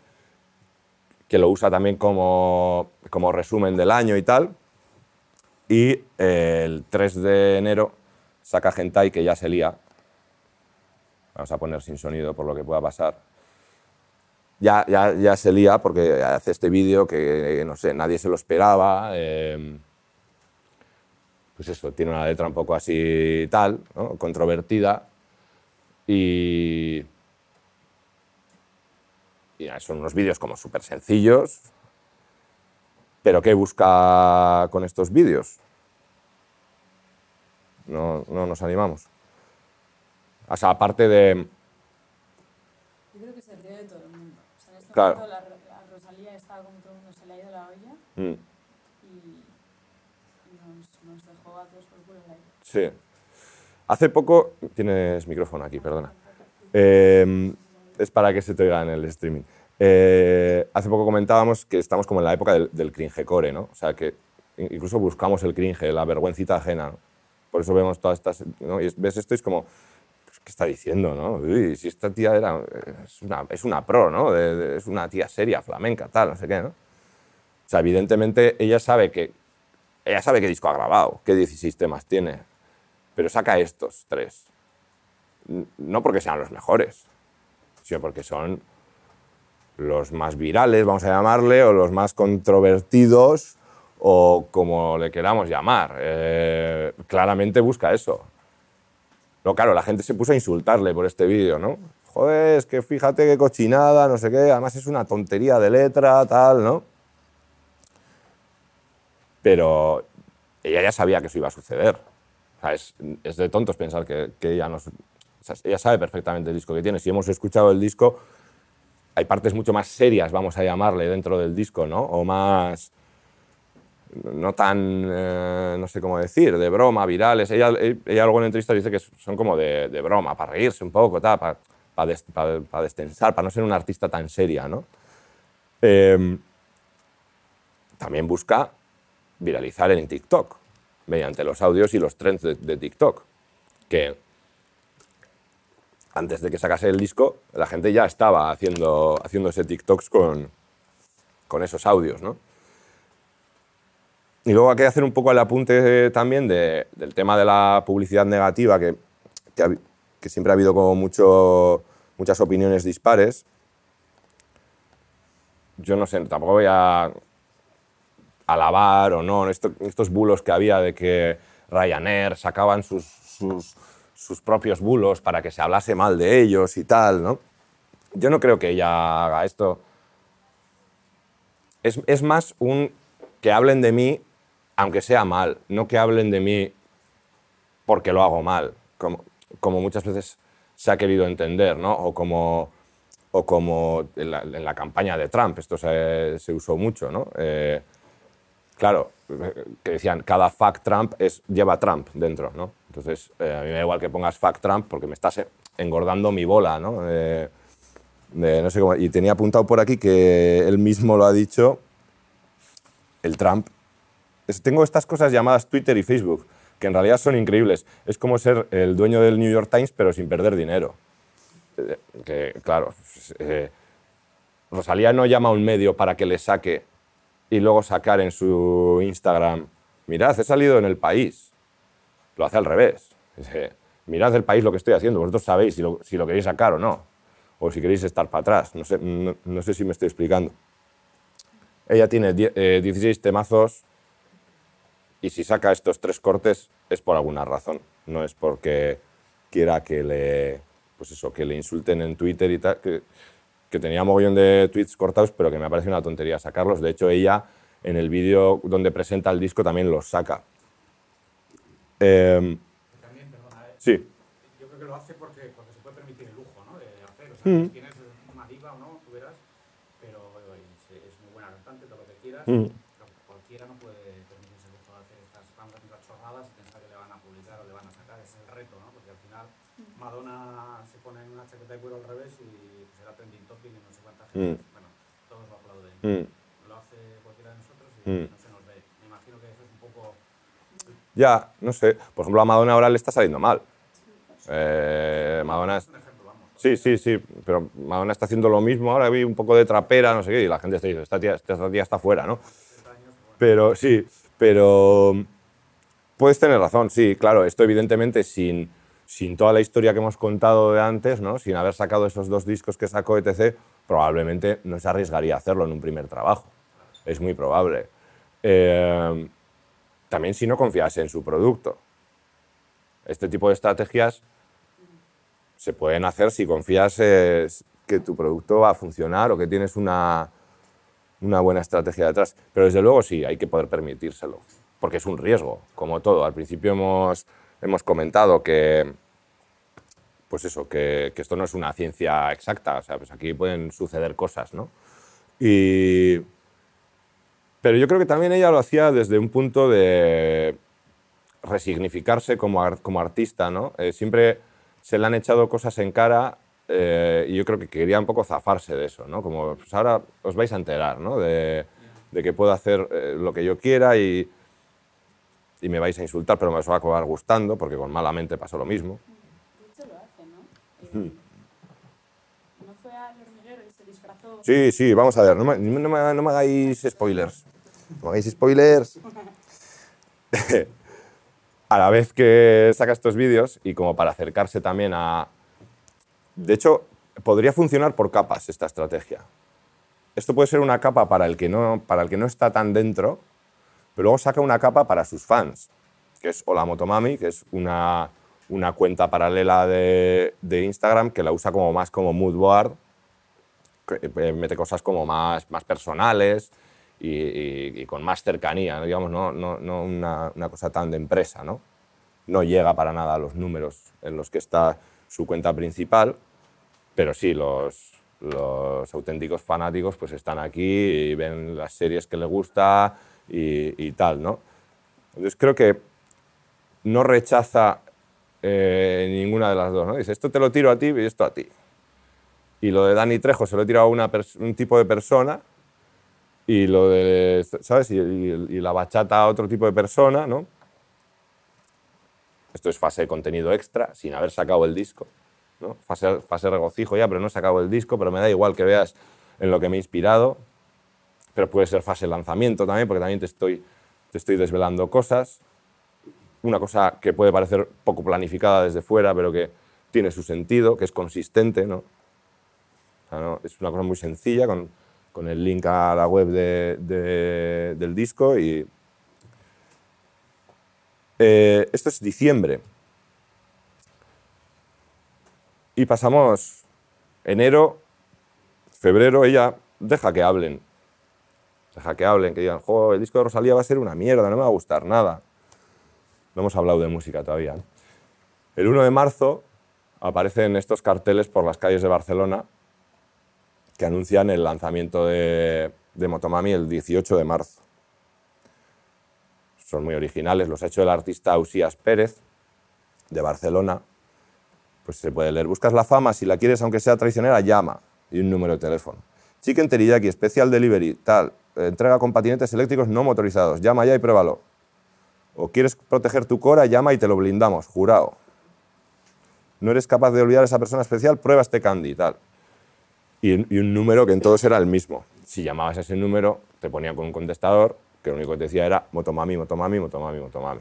que lo usa también como, como resumen del año y tal. Y el 3 de enero saca Gentai, que ya se lía. Vamos a poner sin sonido por lo que pueda pasar. Ya, ya, ya se lía porque hace este vídeo que, no sé, nadie se lo esperaba. Eh, pues eso, tiene una letra un poco así tal, ¿no? controvertida. Y, y son unos vídeos como súper sencillos, pero ¿qué busca con estos vídeos? No, no nos animamos. O sea, aparte de... Yo creo que se ríe de todo el mundo. O sea, en este Claro. momento la, la Rosalía está como todo el mundo se le ha ido la olla Mm, y, nos, nos dejó a todos por culo el aire. sí. Hace poco... Tienes micrófono aquí, perdona. Eh, es para que se te oiga en el streaming. Eh, hace poco comentábamos que estamos como en la época del, del cringecore, ¿no? O sea, que in- incluso buscamos el cringe, la vergüencita ajena. ¿no? Por eso vemos todas estas... ¿no? Y es- ves esto y es como... ¿Qué está diciendo, no? Uy, si esta tía era... Es una, es una pro, ¿no? De- de- es una tía seria, flamenca, tal, no sé qué, ¿no? O sea, evidentemente ella sabe que... Ella sabe qué disco ha grabado, qué 16 temas tiene, pero saca estos tres. No porque sean los mejores, sino porque son los más virales, vamos a llamarle, o los más controvertidos, o como le queramos llamar. Eh, claramente busca eso. Pero claro, la gente se puso a insultarle por este vídeo, ¿no? Joder, es que fíjate qué cochinada, no sé qué, además es una tontería de letra, tal, ¿no? Pero ella ya sabía que eso iba a suceder. O sea, es, de tontos pensar que, ella no... o sea, ella sabe perfectamente el disco que tiene. Si hemos escuchado el disco, hay partes mucho más serias, vamos a llamarle, dentro del disco, ¿no? O más... No tan, eh, no sé cómo decir, de broma, virales. Ella, ella algo en entrevista dice que son como de, de broma, para reírse un poco, para, para, para- destensar, para no ser una artista tan seria, ¿no? Eh, también busca viralizar en TikTok, mediante los audios y los trends de, de TikTok, que antes de que sacase el disco, la gente ya estaba haciendo, haciéndose TikToks con, con esos audios, ¿no? Y luego hay que hacer un poco el apunte también de- del tema de la publicidad negativa, que, siempre ha habido como mucho, muchas opiniones dispares. Yo no sé, tampoco voy a alabar o no esto- estos bulos que había de que Ryanair sacaban sus, sus, sus propios bulos para que se hablase mal de ellos y tal, ¿no? Yo no creo que ella haga esto. Es, es más un que hablen de mí aunque sea mal, no que hablen de mí porque lo hago mal, como, muchas veces se ha querido entender, ¿no? O como, en, la, campaña de Trump, esto se, usó mucho, ¿no? Eh, claro, que decían, cada fuck Trump es, lleva Trump dentro, ¿no? Entonces, eh, a mí me da igual que pongas fuck Trump porque me estás engordando mi bola, ¿no? Eh, y tenía apuntado por aquí que él mismo lo ha dicho, el Trump. Tengo estas cosas llamadas Twitter y Facebook, que en realidad son increíbles. Es como ser el dueño del New York Times, pero sin perder dinero. Eh, Que, claro, eh, Rosalía no llama a un medio para que le saque y luego sacar en su Instagram, mirad, he salido en el país. Lo hace al revés. Mirad el país lo que estoy haciendo, vosotros sabéis si lo, queréis sacar o no, o si queréis estar para atrás. No sé, no, sé si me estoy explicando. Ella tiene die- eh, 16 temazos y si saca estos tres cortes es por alguna razón, no es porque quiera que le, pues eso, que le insulten en Twitter y tal, que, que tenía mogollón de tweets cortados, pero que me parece una tontería sacarlos. De hecho, ella en el vídeo donde presenta el disco también los saca. Em, También, perdona, eh, sí, yo creo que lo hace porque, porque se puede permitir el lujo ¿no? de hacer. O sea, Mm. tienes una diva o no, tú verás, pero es, es muy buena cantante, todo lo que quieras. Mm. pero cualquiera no puede permitirse el lujo de hacer estas bandas, estas chorradas y pensar que le van a publicar o le van a sacar. Ese es el reto, ¿no? Porque al final Madonna se pone en una chaqueta de cuero al revés y pues, será trending topic y no sé cuánta gente. Bueno, todos lo aplauden. Mm. Lo hace cualquiera de nosotros y Mm. no se nos ve. Me imagino que eso es un poco. ya, no sé. Por ejemplo, a Madonna ahora le está saliendo mal. Eh, Madonna es-. Sí, sí, sí, pero Madonna está haciendo lo mismo. Ahora vi un poco de trapera, no sé qué, y la gente está diciendo, esta tía, esta tía está fuera, ¿no? Pero sí, pero puedes tener razón, sí, claro, esto evidentemente sin, sin toda la historia que hemos contado de antes, ¿no? sin haber sacado esos dos discos que sacó ETC, probablemente no se arriesgaría a hacerlo en un primer trabajo. Es muy probable. Eh, también si no confiase en su producto. Este tipo de estrategias se pueden hacer si confías que tu producto va a funcionar o que tienes una, una buena estrategia detrás. Pero desde luego sí, hay que poder permitírselo, porque es un riesgo, como todo. Al principio hemos, hemos comentado que, pues eso, que, que esto no es una ciencia exacta, o sea, pues aquí pueden suceder cosas, ¿no? Y, pero yo creo que también ella lo hacía desde un punto de resignificarse como, ar- como artista, ¿no? Eh, siempre se le han echado cosas en cara eh, y yo creo que quería un poco zafarse de eso, ¿no? Como, pues ahora os vais a enterar, ¿no? De, de que puedo hacer eh, lo que yo quiera y, y me vais a insultar, pero me os va a acabar gustando, porque con Malamente pasó lo mismo. De hecho lo hace, ¿no? ¿No fue al hormiguero y se disfrazó? Sí, sí, vamos a ver, no me, no me- no me hagáis spoilers. No me hagáis spoilers. a la vez que saca estos vídeos y como para acercarse también a... De hecho, podría funcionar por capas esta estrategia. Esto puede ser una capa para el que no, para el que no está tan dentro, pero luego saca una capa para sus fans, que es Hola Motomami, que es una, una cuenta paralela de, Instagram que la usa como más como mood board, eh, mete cosas como más, más personales y con más cercanía, ¿no? digamos, no, no, no una, una cosa tan de empresa. ¿no? no llega para nada a los números en los que está su cuenta principal, pero sí, los, los auténticos fanáticos pues están aquí y ven las series que les gusta y, y tal, ¿no? Entonces creo que no rechaza eh, ninguna de las dos, ¿no? Dice, esto te lo tiro a ti y esto a ti. Y lo de Dani Trejo se lo he tirado a un tipo de persona y lo de, ¿sabes? Y, y- y la bachata a otro tipo de persona, ¿no? Esto es fase de contenido extra, sin haber sacado el disco. ¿no? Fase, fase regocijo ya, pero no he sacado el disco, pero me da igual que veas en lo que me he inspirado. Pero puede ser fase lanzamiento también, porque también te estoy, te estoy desvelando cosas. Una cosa que puede parecer poco planificada desde fuera, pero que tiene su sentido, que es consistente. ¿no? Es una cosa muy sencilla, con, con el link a la web de- de- del disco y, eh, esto es diciembre. Y pasamos enero, febrero, ella deja que hablen. Deja que hablen, que digan, el disco de Rosalía va a ser una mierda, no me va a gustar nada. No hemos hablado de música todavía. El 1 de marzo aparecen estos carteles por las calles de Barcelona que anuncian el lanzamiento de, Motomami el 18 de marzo son muy originales, los ha hecho el artista Usías Pérez, de Barcelona. Pues se puede leer, buscas la fama, si la quieres aunque sea traicionera, llama. y un número de teléfono. Chicken Teriyaki, Special Delivery, tal, eh, entrega con patinetes eléctricos no motorizados, llama ya y pruébalo. O quieres proteger tu cora, llama y te lo blindamos, jurado. No eres capaz de olvidar a esa persona especial, prueba este candy y tal. Y, un número que en todos era el mismo. Si llamabas a ese número, te ponía con un contestador que lo único que te decía era motomami, motomami, motomami, motomami.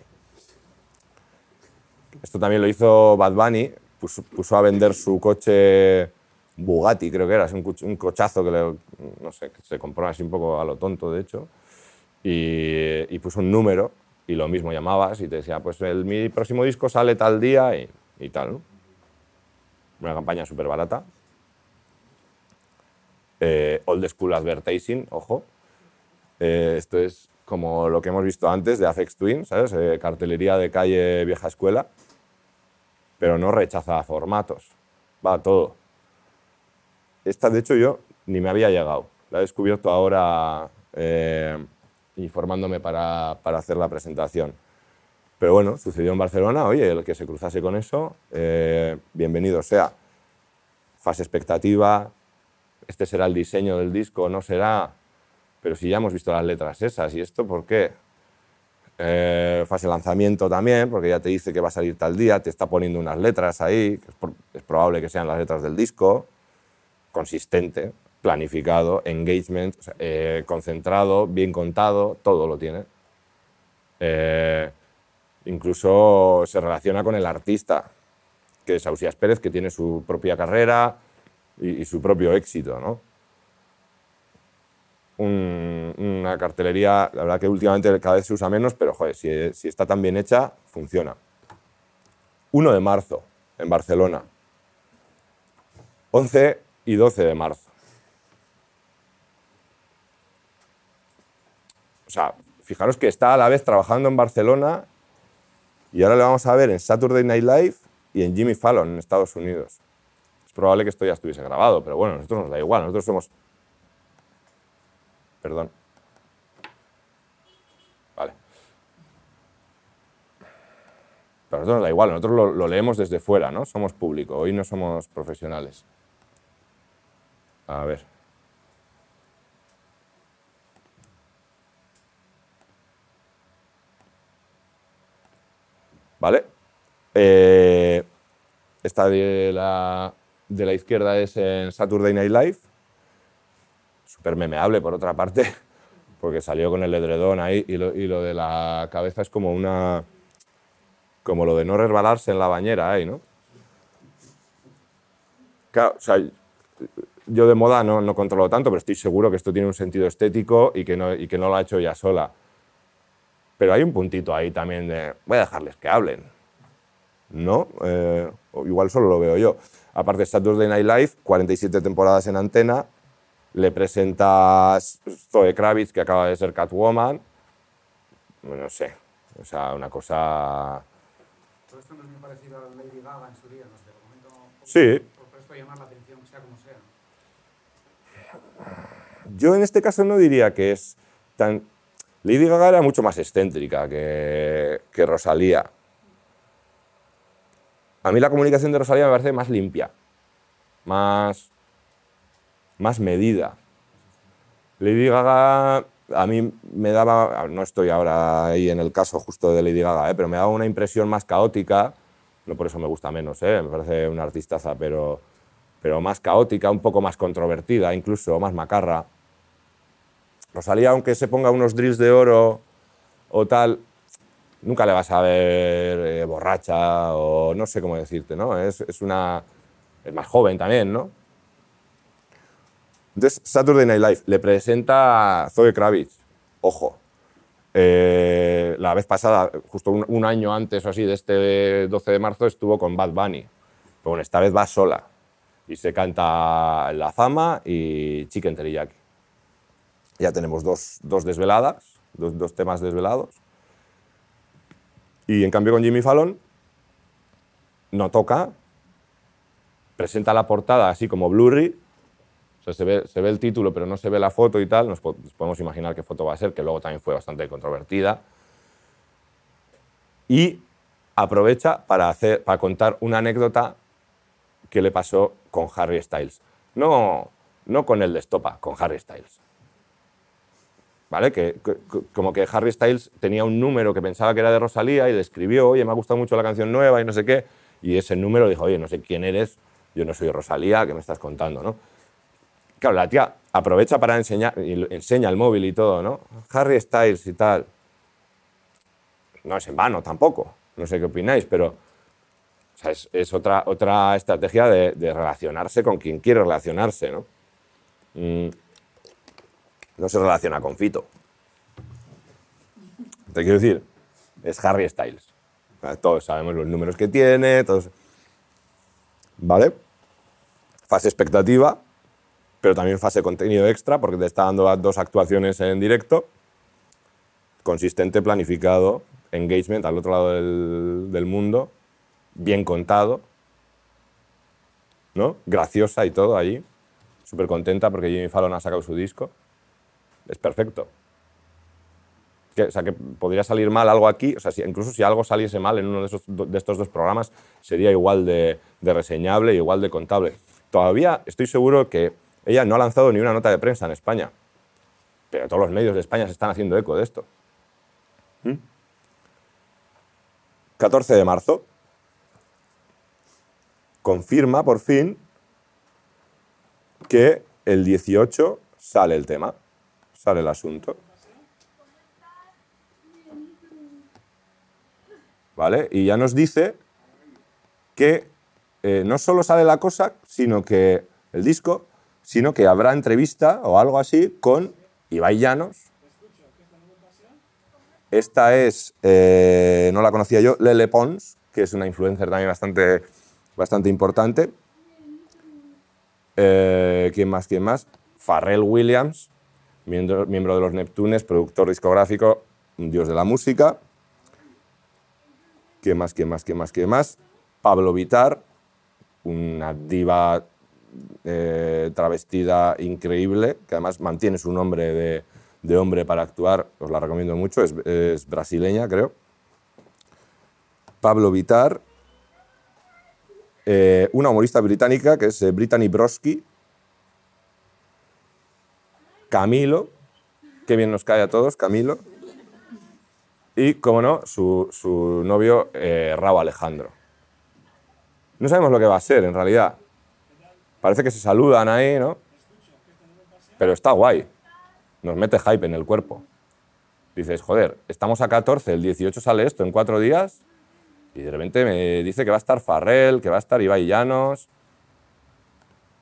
Esto también lo hizo Bad Bunny, puso, a vender su coche Bugatti, creo que era, un, cochazo que le- no sé, que se compró así un poco a lo tonto, de hecho, y puso un número y lo mismo llamabas y te decía, pues el, mi próximo disco sale tal día y, tal, ¿no? Una campaña súper barata. Eh, old School Advertising, ojo. Eh, esto es como lo que hemos visto antes de Afex Twin, ¿sabes? Eh, cartelería de calle vieja escuela, pero no rechaza formatos, va todo. Esta, de hecho, yo ni me había llegado. La he descubierto ahora eh, informándome para, para hacer la presentación. Pero bueno, sucedió en Barcelona, oye, el que se cruzase con eso, eh, bienvenido sea. Fase expectativa, este será el diseño del disco, no será, pero si ya hemos visto las letras esas, ¿y esto por qué? Eh, fase lanzamiento también, porque ya te dice que va a salir tal día, te está poniendo unas letras ahí, que es, por- es probable que sean las letras del disco, consistente, planificado, engagement, eh, concentrado, bien contado, todo lo tiene. Eh, incluso se relaciona con el artista, que es Ausías Pérez, que tiene su propia carrera y, su propio éxito, ¿no? Un- una cartelería, la verdad que últimamente cada vez se usa menos, pero joder, si, si está tan bien hecha, funciona. 1 de marzo, en Barcelona. 11 y 12 de marzo. Sea, fijaros que está a la vez trabajando en Barcelona y ahora le vamos a ver en Saturday Night Live y en Jimmy Fallon en Estados Unidos. Es probable que esto ya estuviese grabado, pero bueno, nosotros nos da igual, nosotros somos... Perdón. Vale. Pero a nosotros nos da igual, nosotros lo, lo leemos desde fuera, ¿no? Somos público, hoy no somos profesionales. A ver. ¿Vale? Eh, esta de la, de la izquierda es en Saturday Night Live. Súper memeable, por otra parte, porque salió con el edredón ahí y lo, y lo de la cabeza es como una... como lo de no resbalarse en la bañera ahí, ¿no? Claro, o sea, yo de moda no, no controlo tanto, pero estoy seguro que esto tiene un sentido estético y que no, y que no lo ha hecho ella sola. Pero hay un puntito ahí también de, voy a dejarles que hablen. ¿No? Eh, igual solo lo veo yo. Aparte, Saturday Night Live, 47 temporadas en antena, le presenta Zoe Kravitz, que acaba de ser Catwoman. No sé, o sea, una cosa... Todo esto no es muy parecido a Lady Gaga en su día, no sé, de momento... Sí. Por, por esto llamar la atención, sea como sea. Yo en este caso no diría que es tan... Lady Gaga era mucho más excéntrica que, que Rosalía. A mí la comunicación de Rosalía me parece más limpia, más, más medida. Lady Gaga a mí me daba, no estoy ahora ahí en el caso justo de Lady Gaga, ¿eh? pero me daba una impresión más caótica, no por eso me gusta menos, ¿eh? me parece una artistaza, pero, pero más caótica, un poco más controvertida, incluso más macarra. Rosalía, aunque se ponga unos drills de oro o tal, nunca le vas a ver eh, borracha o no sé cómo decirte, ¿no? Es, una... es más joven también, ¿no? Entonces, Saturday Night Live le presenta a Zoe Kravitz. Ojo. Eh, la vez pasada, justo un, año antes o así de este 12 de marzo, estuvo con Bad Bunny. Pero esta vez va sola. Y se canta La Fama y Chicken Teriyaki. Ya tenemos dos, dos desveladas, dos, dos temas desvelados. Y en cambio con Jimmy Fallon no toca, presenta la portada así como blurry, o se ve, se ve el título pero no se ve la foto y tal, nos podemos imaginar qué foto va a ser, que luego también fue bastante controvertida. Y aprovecha para, hacer, para contar una anécdota que le pasó con Harry Styles. No, no con el de Estopa, con Harry Styles. ¿Vale? Que, como que Harry Styles tenía un número que pensaba que era de Rosalía y le escribió, oye, me ha gustado mucho la canción nueva y no sé qué, y ese número dijo, oye, no sé quién eres, yo no soy Rosalía, ¿qué me estás contando, no? Claro, la tía aprovecha para enseñar, y enseña el móvil y todo, ¿no? Harry Styles y tal. No es en vano tampoco, no sé qué opináis, pero o es, otra, otra estrategia de, de relacionarse con quien quiere relacionarse, ¿no? Mm, no se relaciona con Fito. Te quiero decir, es Harry Styles. Todos sabemos los números que tiene, todos... ¿Vale? Fase expectativa, pero también fase contenido extra, porque te está dando dos actuaciones en directo. Consistente, planificado, engagement al otro lado del, del mundo, bien contado, ¿no? Graciosa y todo allí. Súper contenta porque Jimmy Fallon ha sacado su disco. Es perfecto. O sea, que podría salir mal algo aquí, o sea, incluso si algo saliese mal en uno de, estos dos programas, sería igual de, reseñable, igual de contable. Todavía estoy seguro que ella no ha lanzado ni una nota de prensa en España, pero todos los medios de España se están haciendo eco de esto. ¿Mm? 14 de marzo, confirma por fin que el 18 sale el tema, sale el asunto. ¿Vale? Y ya nos dice que eh, no solo sale la cosa, sino que el disco, sino que habrá entrevista o algo así con Ibai Llanos. Esta es, eh, no la conocía yo, Lele Pons, que es una influencer también bastante, bastante importante. Eh, ¿Quién más? ¿Quién más? Pharrell Williams, miembro, miembro de los Neptunes, productor discográfico, dios de la música. ¿Quién más? ¿Quién más? ¿Quién más? ¿Quién más? Pablo Vitar, una diva eh, travestida increíble, que además mantiene su nombre de, de hombre para actuar, os la recomiendo mucho, es, es brasileña, creo. Pablo Vitar, eh, una humorista británica que es eh, Brittany Broski, Camilo, qué bien nos cae a todos, Camilo, y, como no, su, su novio eh, Raúl Alejandro. No sabemos lo que va a ser, en realidad. Parece que se saludan ahí, ¿no? Pero está guay. Nos mete hype en el cuerpo. Dices, joder, estamos a 14, el 18 sale esto en cuatro días, y de repente me dice que va a estar Farrell, que va a estar Ibai Llanos.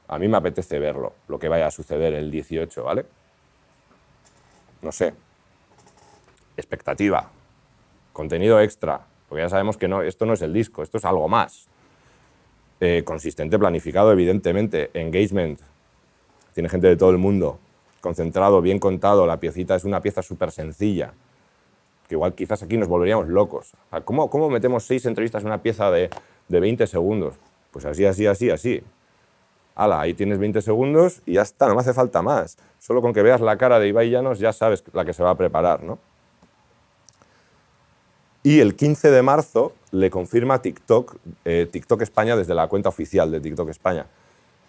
A mí me apetece verlo, lo que vaya a suceder el 18, ¿vale? No sé. Expectativa. Contenido extra. Porque ya sabemos que no, esto no es el disco, esto es algo más. Eh, consistente, planificado, evidentemente. Engagement. Tiene gente de todo el mundo. Concentrado, bien contado. La piecita es una pieza súper sencilla. Que igual quizás aquí nos volveríamos locos. ¿Cómo, ¿Cómo metemos seis entrevistas en una pieza de, de 20 segundos? Pues así, así, así, así. Ahí tienes 20 segundos y ya está, no me hace falta más. Solo con que veas la cara de Ibai Llanos ya sabes la que se va a preparar, ¿no? Y el 15 de marzo le confirma TikTok, eh, TikTok España desde la cuenta oficial de TikTok España,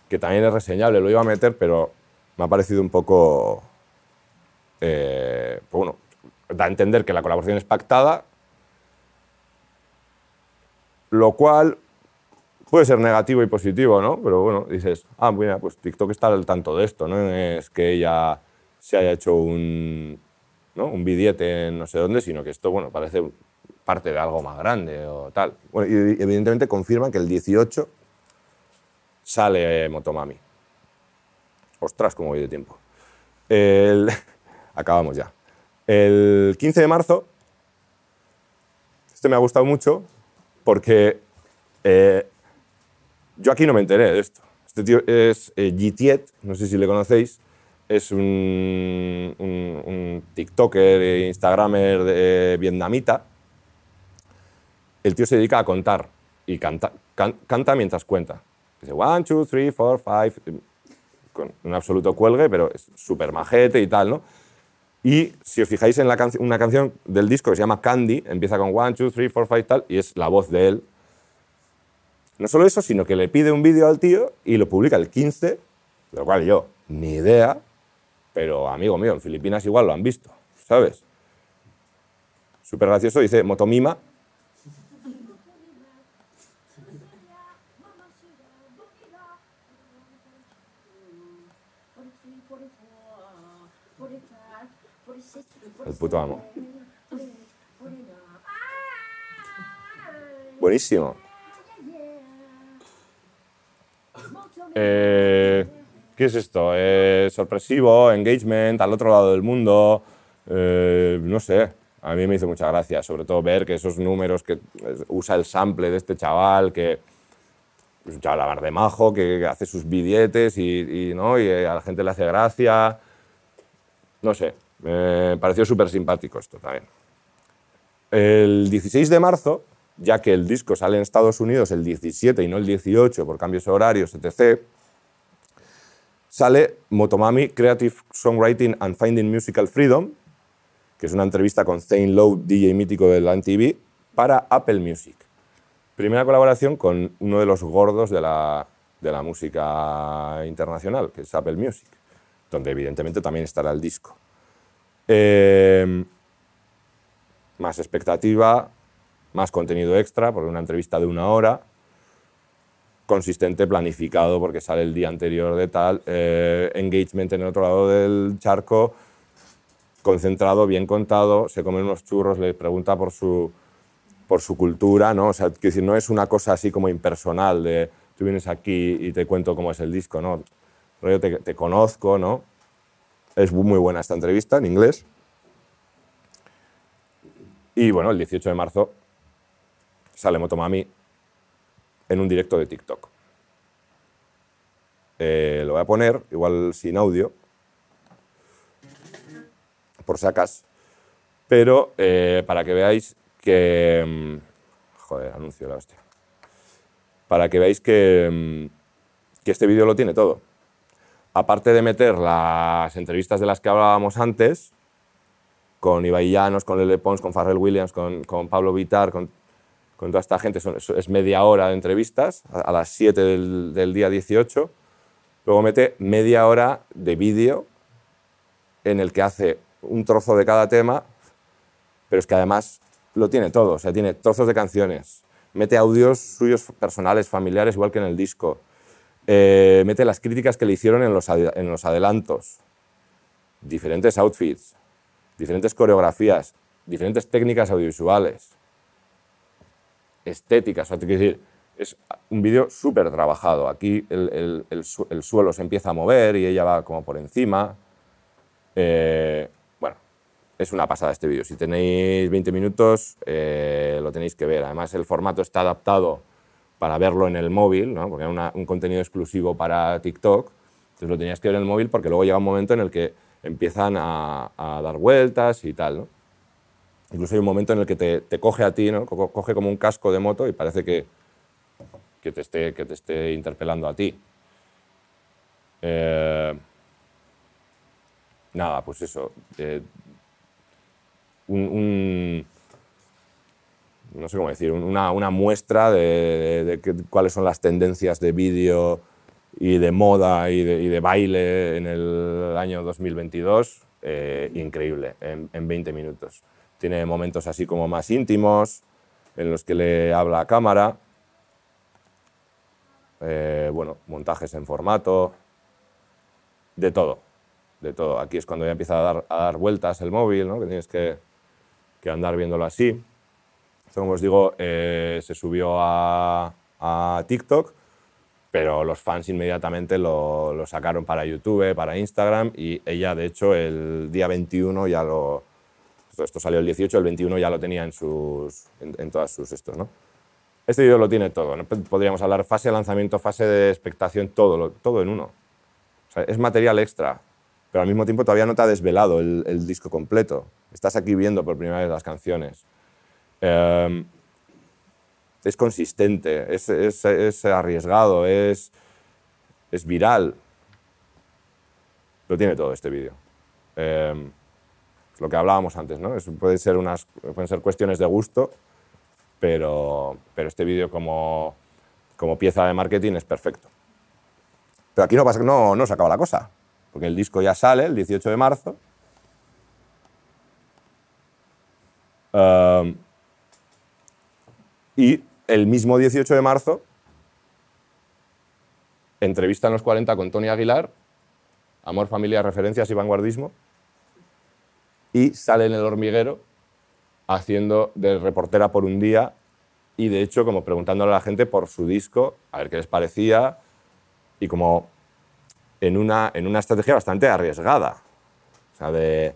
que también es reseñable, lo iba a meter, pero me ha parecido un poco... eh, pues bueno, da a entender que la colaboración es pactada, lo cual puede ser negativo y positivo, ¿no? Pero bueno, dices, ah, mira, pues TikTok está al tanto de esto, no es que ella se haya hecho un, ¿no? un billete en no sé dónde, sino que esto, bueno, parece parte de algo más grande o tal. Bueno, y evidentemente confirman que el 18 sale Motomami. Ostras, cómo voy de tiempo. El- Acabamos ya. El 15 de marzo, este me ha gustado mucho porque eh, yo aquí no me enteré de esto. Este tío es eh, no sé si le conocéis, es un, TikToker, e Instagramer de- vietnamita. El tío se dedica a contar y canta, can- canta mientras cuenta. Dice one, two, three, four, five, con un absoluto cuelgue, pero es súper majete y tal, ¿no? Y si os fijáis en una canción del disco que se llama Candy, empieza con one, two, three, four, five, tal, y es la voz de él. No solo eso, sino que le pide un vídeo al tío y lo publica el 15, lo cual yo Ni idea, pero amigo mío, en Filipinas igual lo han visto, ¿sabes? Súper gracioso, dice Motomima. El puto amo. Buenísimo. Eh, ¿Qué es esto? Eh, sorpresivo, engagement, al otro lado del mundo. eh, no sé, a mí me hizo mucha gracia, sobre todo ver que esos números que usa el sample de este chaval, que es un chaval de majo, que hace sus billetes y, y, ¿no? y a la gente le hace gracia. No sé, me pareció súper simpático esto también. El 16 de marzo, ya que el disco sale en Estados Unidos el 17 y no el 18 por cambios horarios, etc., sale Motomami Creative Songwriting and Finding Musical Freedom, que es una entrevista con Zane Lowe, DJ mítico de la MTV, para Apple Music. Primera colaboración con uno de los gordos de la, de la música internacional, que es Apple Music, donde evidentemente también estará el disco. Eh, más expectativa, más contenido extra, porque una entrevista de una hora, consistente, planificado, porque sale el día anterior de tal, eh, engagement en el otro lado del charco, concentrado, bien contado, se come unos churros, le pregunta por su, por su cultura, ¿no? O sea, decir, no es una cosa así como impersonal de tú vienes aquí y te cuento cómo es el disco, ¿no? Te, te conozco, ¿no? Es muy buena esta entrevista en inglés. Y bueno, el 18 de marzo sale Motomami en un directo de TikTok. Eh, lo voy a poner, igual sin audio, por si acaso, pero eh, para que veáis que... mm, Joder, anuncio la hostia. Para que veáis que, mm, que este vídeo lo tiene todo. Aparte de meter las entrevistas de las que hablábamos antes, con Ibai Llanos, con Lele Pons, con Farrell Williams, con, con Pablo Vitar, con, con toda esta gente, es media hora de entrevistas, a, las 7 del, día 18. Luego mete media hora de vídeo en el que hace un trozo de cada tema, pero es que además lo tiene todo, o sea, tiene trozos de canciones, mete audios suyos personales, familiares, igual que en el disco, Eh, mete las críticas que le hicieron en los adelantos, diferentes outfits, diferentes coreografías, diferentes técnicas audiovisuales, estéticas, o es un vídeo súper trabajado. Aquí el, el- el su- el suelo se empieza a mover y ella va como por encima. Eh, bueno, es una pasada este vídeo. Si tenéis 20 minutos, eh, lo tenéis que ver. Además, el formato está adaptado para verlo en el móvil, ¿no? porque era un contenido exclusivo para TikTok. Entonces lo tenías que ver en el móvil porque luego llega un momento en el que empiezan a, dar vueltas y tal. Incluso hay un momento en el que te, te coge a ti, ¿no? Co- coge como un casco de moto y parece que, que, te, esté, que te esté interpelando a ti. Eh, nada, pues eso. eh, un, no sé cómo decir, un- una, una muestra de, cuáles son las tendencias de vídeo y de moda y de, y de baile en el año 2022. eh, increíble, en, en 20 minutos. Tiene momentos así como más íntimos, en los que le habla a cámara. Eh, bueno, montajes en formato, de todo, de todo. Aquí es cuando ya empieza a dar, a dar vueltas el móvil, ¿no? que tienes que, que andar viéndolo así. Esto, como os digo, eh, se subió a, TikTok, pero los fans inmediatamente lo, lo sacaron para YouTube, para Instagram, y ella, de hecho, el día 21 ya lo... Esto, salió el 18, el 21 ya lo tenía en, sus, en, todas sus estos, ¿no? Este vídeo lo tiene todo. ¿no? Podríamos hablar fase de lanzamiento, fase de expectación, todo, todo en uno. Es material extra, pero al mismo tiempo todavía no te ha desvelado el, disco completo. Estás aquí viendo por primera vez las canciones. Eh, es consistente, es, es- es arriesgado, es, es viral. Lo tiene todo este vídeo. Es lo que hablábamos antes, ¿no? Es- ser unas, pueden ser cuestiones de gusto, pero, pero este vídeo como, como pieza de marketing es perfecto. Pero aquí no, pasa, no, no se acaba la cosa. porque el disco ya sale el 18 de marzo. Um, y el mismo 18 de marzo entrevista en los 40 con Tony Aguilar, Amor, Familia, Referencias y Vanguardismo, y sale en el hormiguero haciendo de reportera por un día y de hecho como preguntándole a la gente por su disco, a ver qué les parecía y como en una, en una estrategia bastante arriesgada, o sea, de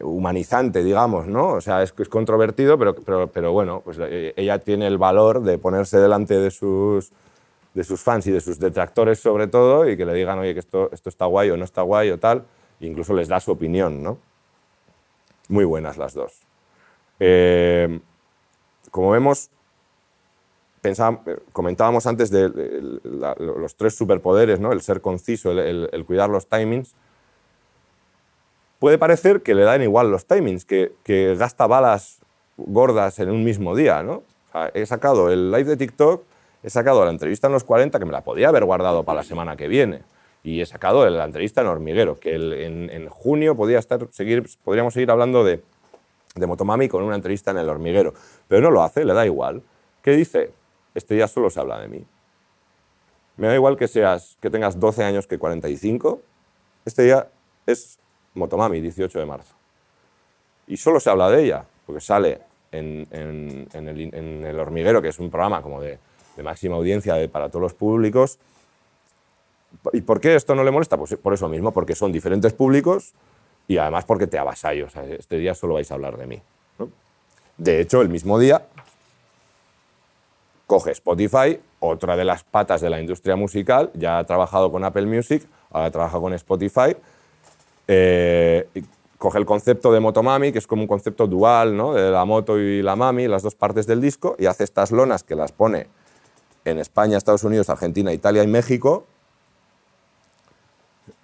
humanizante, digamos, ¿no? O sea, es, es controvertido, pero, pero, pero bueno, pues eh, ella tiene el valor de ponerse delante de sus, de sus fans y de sus detractores sobre todo y que le digan, oye, que esto, esto está guay o no está guay o tal, incluso les da su opinión, ¿no? Muy buenas las dos. Eh, como vemos, pensaba- comentábamos antes de, los tres superpoderes, ¿no? el ser conciso, el, cuidar los timings. Puede parecer que le dan igual los timings, que, que gasta balas gordas en un mismo día. ¿no? He sacado el live de TikTok, he sacado la entrevista en los 40, que me la podía haber guardado para la semana que viene. Y he sacado la entrevista en Hormiguero, que en, en junio podía estar, seguir, podríamos seguir hablando de, de Motomami con una entrevista en el hormiguero. Pero no lo hace, le da igual. ¿Qué dice? Este día solo se habla de mí. Me da igual que, seas, que tengas 12 años que 45. Este día es Motomami, 18 de marzo. Y solo se habla de ella, porque sale en el, en El hormiguero, que es un programa como de, de máxima audiencia de- para todos los públicos. ¿Y por qué esto no le molesta? Pues por eso mismo, porque son diferentes públicos y además porque te avasallo. Este día solo vais a hablar de mí. De hecho, el mismo día coge Spotify, otra de las patas de la industria musical, ya ha trabajado con Apple Music, ahora trabaja con Spotify, eh, coge el concepto de Motomami, que es como un concepto dual, ¿no? de la moto y la mami, las dos partes del disco, y hace estas lonas que las pone en España, Estados Unidos, Argentina, Italia y México,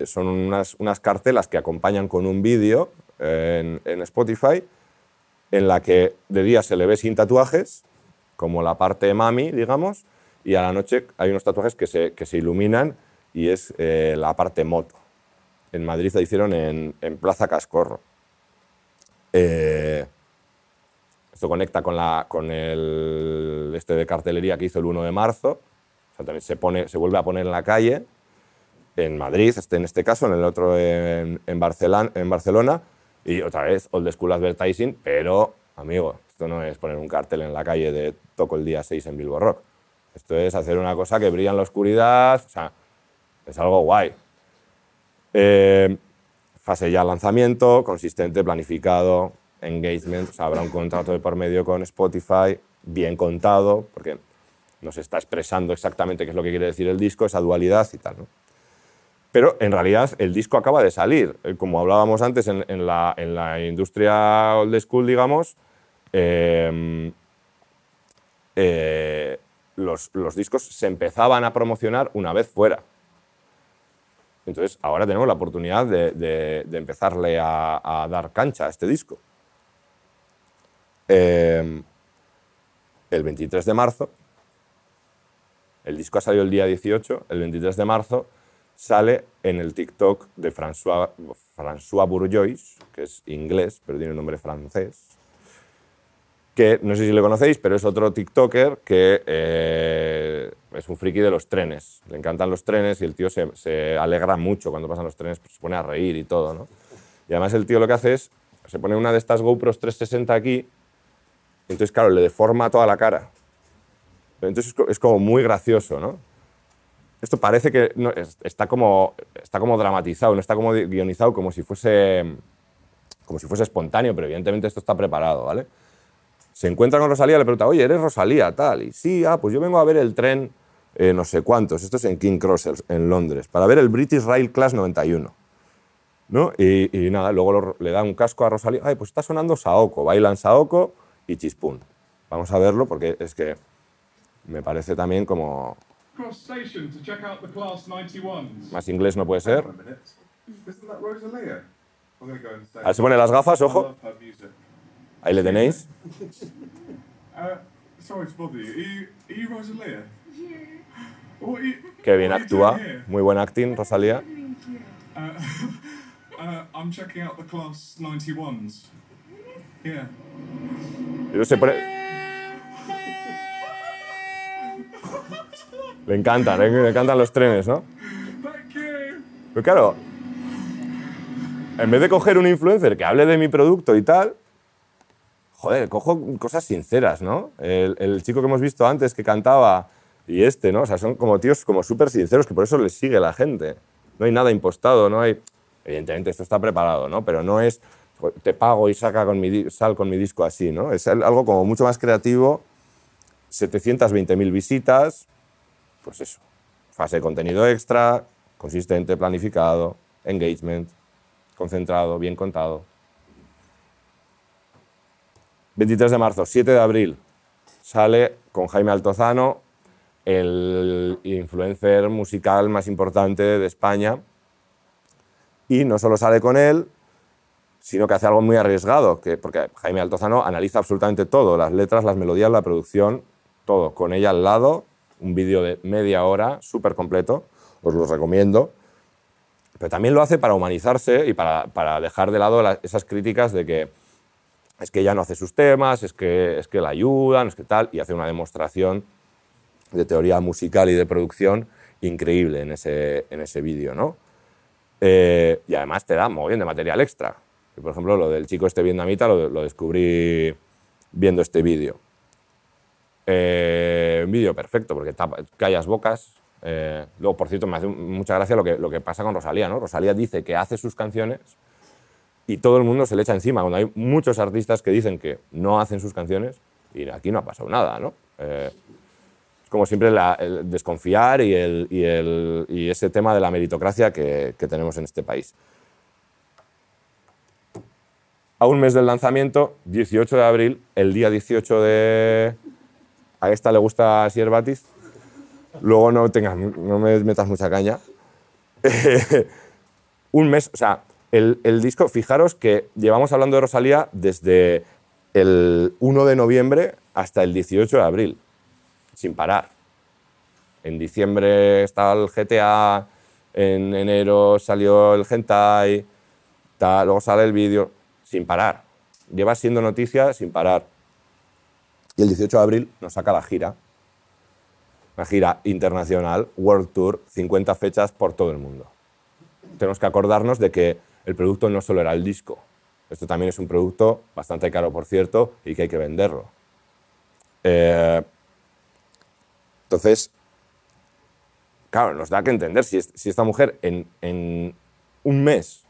son unas, unas cartelas que acompañan con un vídeo en, en Spotify en la que de día se le ve sin tatuajes, como la parte mami, digamos, y a la noche hay unos tatuajes que se, que se iluminan y es eh, la parte moto. En Madrid la hicieron en, en Plaza Cascorro. Eh, esto conecta con, la, con el este de cartelería que hizo el 1 de marzo. O sea, también se, pone, se vuelve a poner en la calle en Madrid, este, en este caso, en el otro en, Barcelona, y otra vez Old School Advertising, pero, amigo, esto no es poner un cartel en la calle de toco el día 6 en Bilbo Rock. Esto es hacer una cosa que brilla en la oscuridad, o sea, es algo guay. Eh, fase ya lanzamiento, consistente, planificado, engagement, o sea, habrá un contrato de por medio con Spotify, bien contado, porque nos está expresando exactamente qué es lo que quiere decir el disco, esa dualidad y tal, ¿no? Pero en realidad el disco acaba de salir. Eh, Como hablábamos antes en, la, industria old school, digamos, eh, eh, los, discos se empezaban a promocionar una vez fuera. Entonces ahora tenemos la oportunidad de, empezarle a, dar cancha a este disco. Eh, el 23 de marzo, el disco ha salido el día 18, el 23 de marzo sale en el TikTok de François, François Bourgeois, que es inglés, pero tiene un nombre francés, que no sé si le conocéis, pero es otro TikToker que eh, es un friki de los trenes. Le encantan los trenes y el tío se, alegra mucho cuando pasan los trenes, pues se pone a reír y todo, ¿no? Y además el tío lo que hace es, se pone una de estas GoPros 360 aquí, y entonces, claro, le deforma toda la cara. Entonces es como muy gracioso, ¿no? Esto parece que está, como, está como dramatizado, no está como guionizado como si fuese como si fuese espontáneo, pero evidentemente esto está preparado, ¿vale? Se encuentra con Rosalía, le pregunta, oye, ¿eres Rosalía? Tal, y sí, ah, pues yo vengo a ver el tren eh, no sé cuántos, esto es en King Cross, en Londres, para ver el British Rail Class 91. ¿No? Y, nada, luego le da un casco a Rosalía, ay, pues está sonando Saoko, bailan Saoko y chispún. Vamos a verlo porque es que me parece también como Cross station to check out the class 91s. más inglés no puede ser. Hang on a minute. Isn't that Rosalia? I'm going to go and say. A ver, se pone las gafas, ojo. Ahí le tenéis. Uh, sorry to bother you. Are you, are you Rosalia? What are you, Qué bien actúa. Muy buen acting, Rosalía. Uh, I'm checking out the class 91s. Yeah. Yo se pone- Le encantan, le encantan los trenes, ¿no? Pero claro, en vez de coger un influencer que hable de mi producto y tal, joder, cojo cosas sinceras, ¿no? El, el chico que hemos visto antes que cantaba y este, ¿no? O sea, son como tíos como súper sinceros que por eso les sigue la gente. No hay nada impostado, no hay... Evidentemente esto está preparado, ¿no? Pero no es "Jo, te pago y saca con mi, sal con mi disco así, ¿no? Es al- algo como mucho más creativo, 720.000 visitas, pues eso, fase de contenido extra, consistente, planificado, engagement, concentrado, bien contado. 23 de marzo, 7 de abril, sale con Jaime Altozano, el influencer musical más importante de España. Y no solo sale con él, sino que hace algo muy arriesgado, que, porque Jaime Altozano analiza absolutamente todo, las letras, las melodías, la producción, todo, con ella al lado, un vídeo de media hora, súper completo, os lo recomiendo. Pero también lo hace para humanizarse y para, para dejar de lado la- esas críticas de que es que ella no hace sus temas, es que, es que la ayudan, es que tal, y hace una demostración de teoría musical y de producción increíble en ese, en ese vídeo, ¿no? Eh, y además te da muy bien de material extra. Por ejemplo, lo del chico este vietnamita lo, lo descubrí viendo este vídeo. Eh, un vídeo perfecto, porque tapa- callas bocas. Eh, luego, por cierto, me hace mucha gracia lo que, lo que pasa con Rosalía, ¿no? Rosalía dice que hace sus canciones y todo el mundo se le echa encima. Cuando hay muchos artistas que dicen que no hacen sus canciones y aquí no ha pasado nada, ¿no? Eh, es como siempre el desconfiar y, el, y, el- y ese tema de la meritocracia que, que tenemos en este país. A un mes del lanzamiento, 18 de abril, el día 18 de... A esta le gusta Sier Batis. Luego no, tengas, no me metas mucha caña. un mes, o sea, el, disco, fijaros que llevamos hablando de Rosalía desde el 1 de noviembre hasta el 18 de abril, sin parar. En diciembre estaba el GTA, en enero salió el Hentai, luego sale el vídeo, sin parar. Lleva siendo noticia sin parar. Y el 18 de abril nos saca la gira. Una gira internacional, World Tour, 50 fechas por todo el mundo. Tenemos que acordarnos de que el producto no solo era el disco. Esto también es un producto bastante caro, por cierto, y que hay que venderlo. Eh, entonces, claro, nos da que entender si, es- si esta mujer en un mes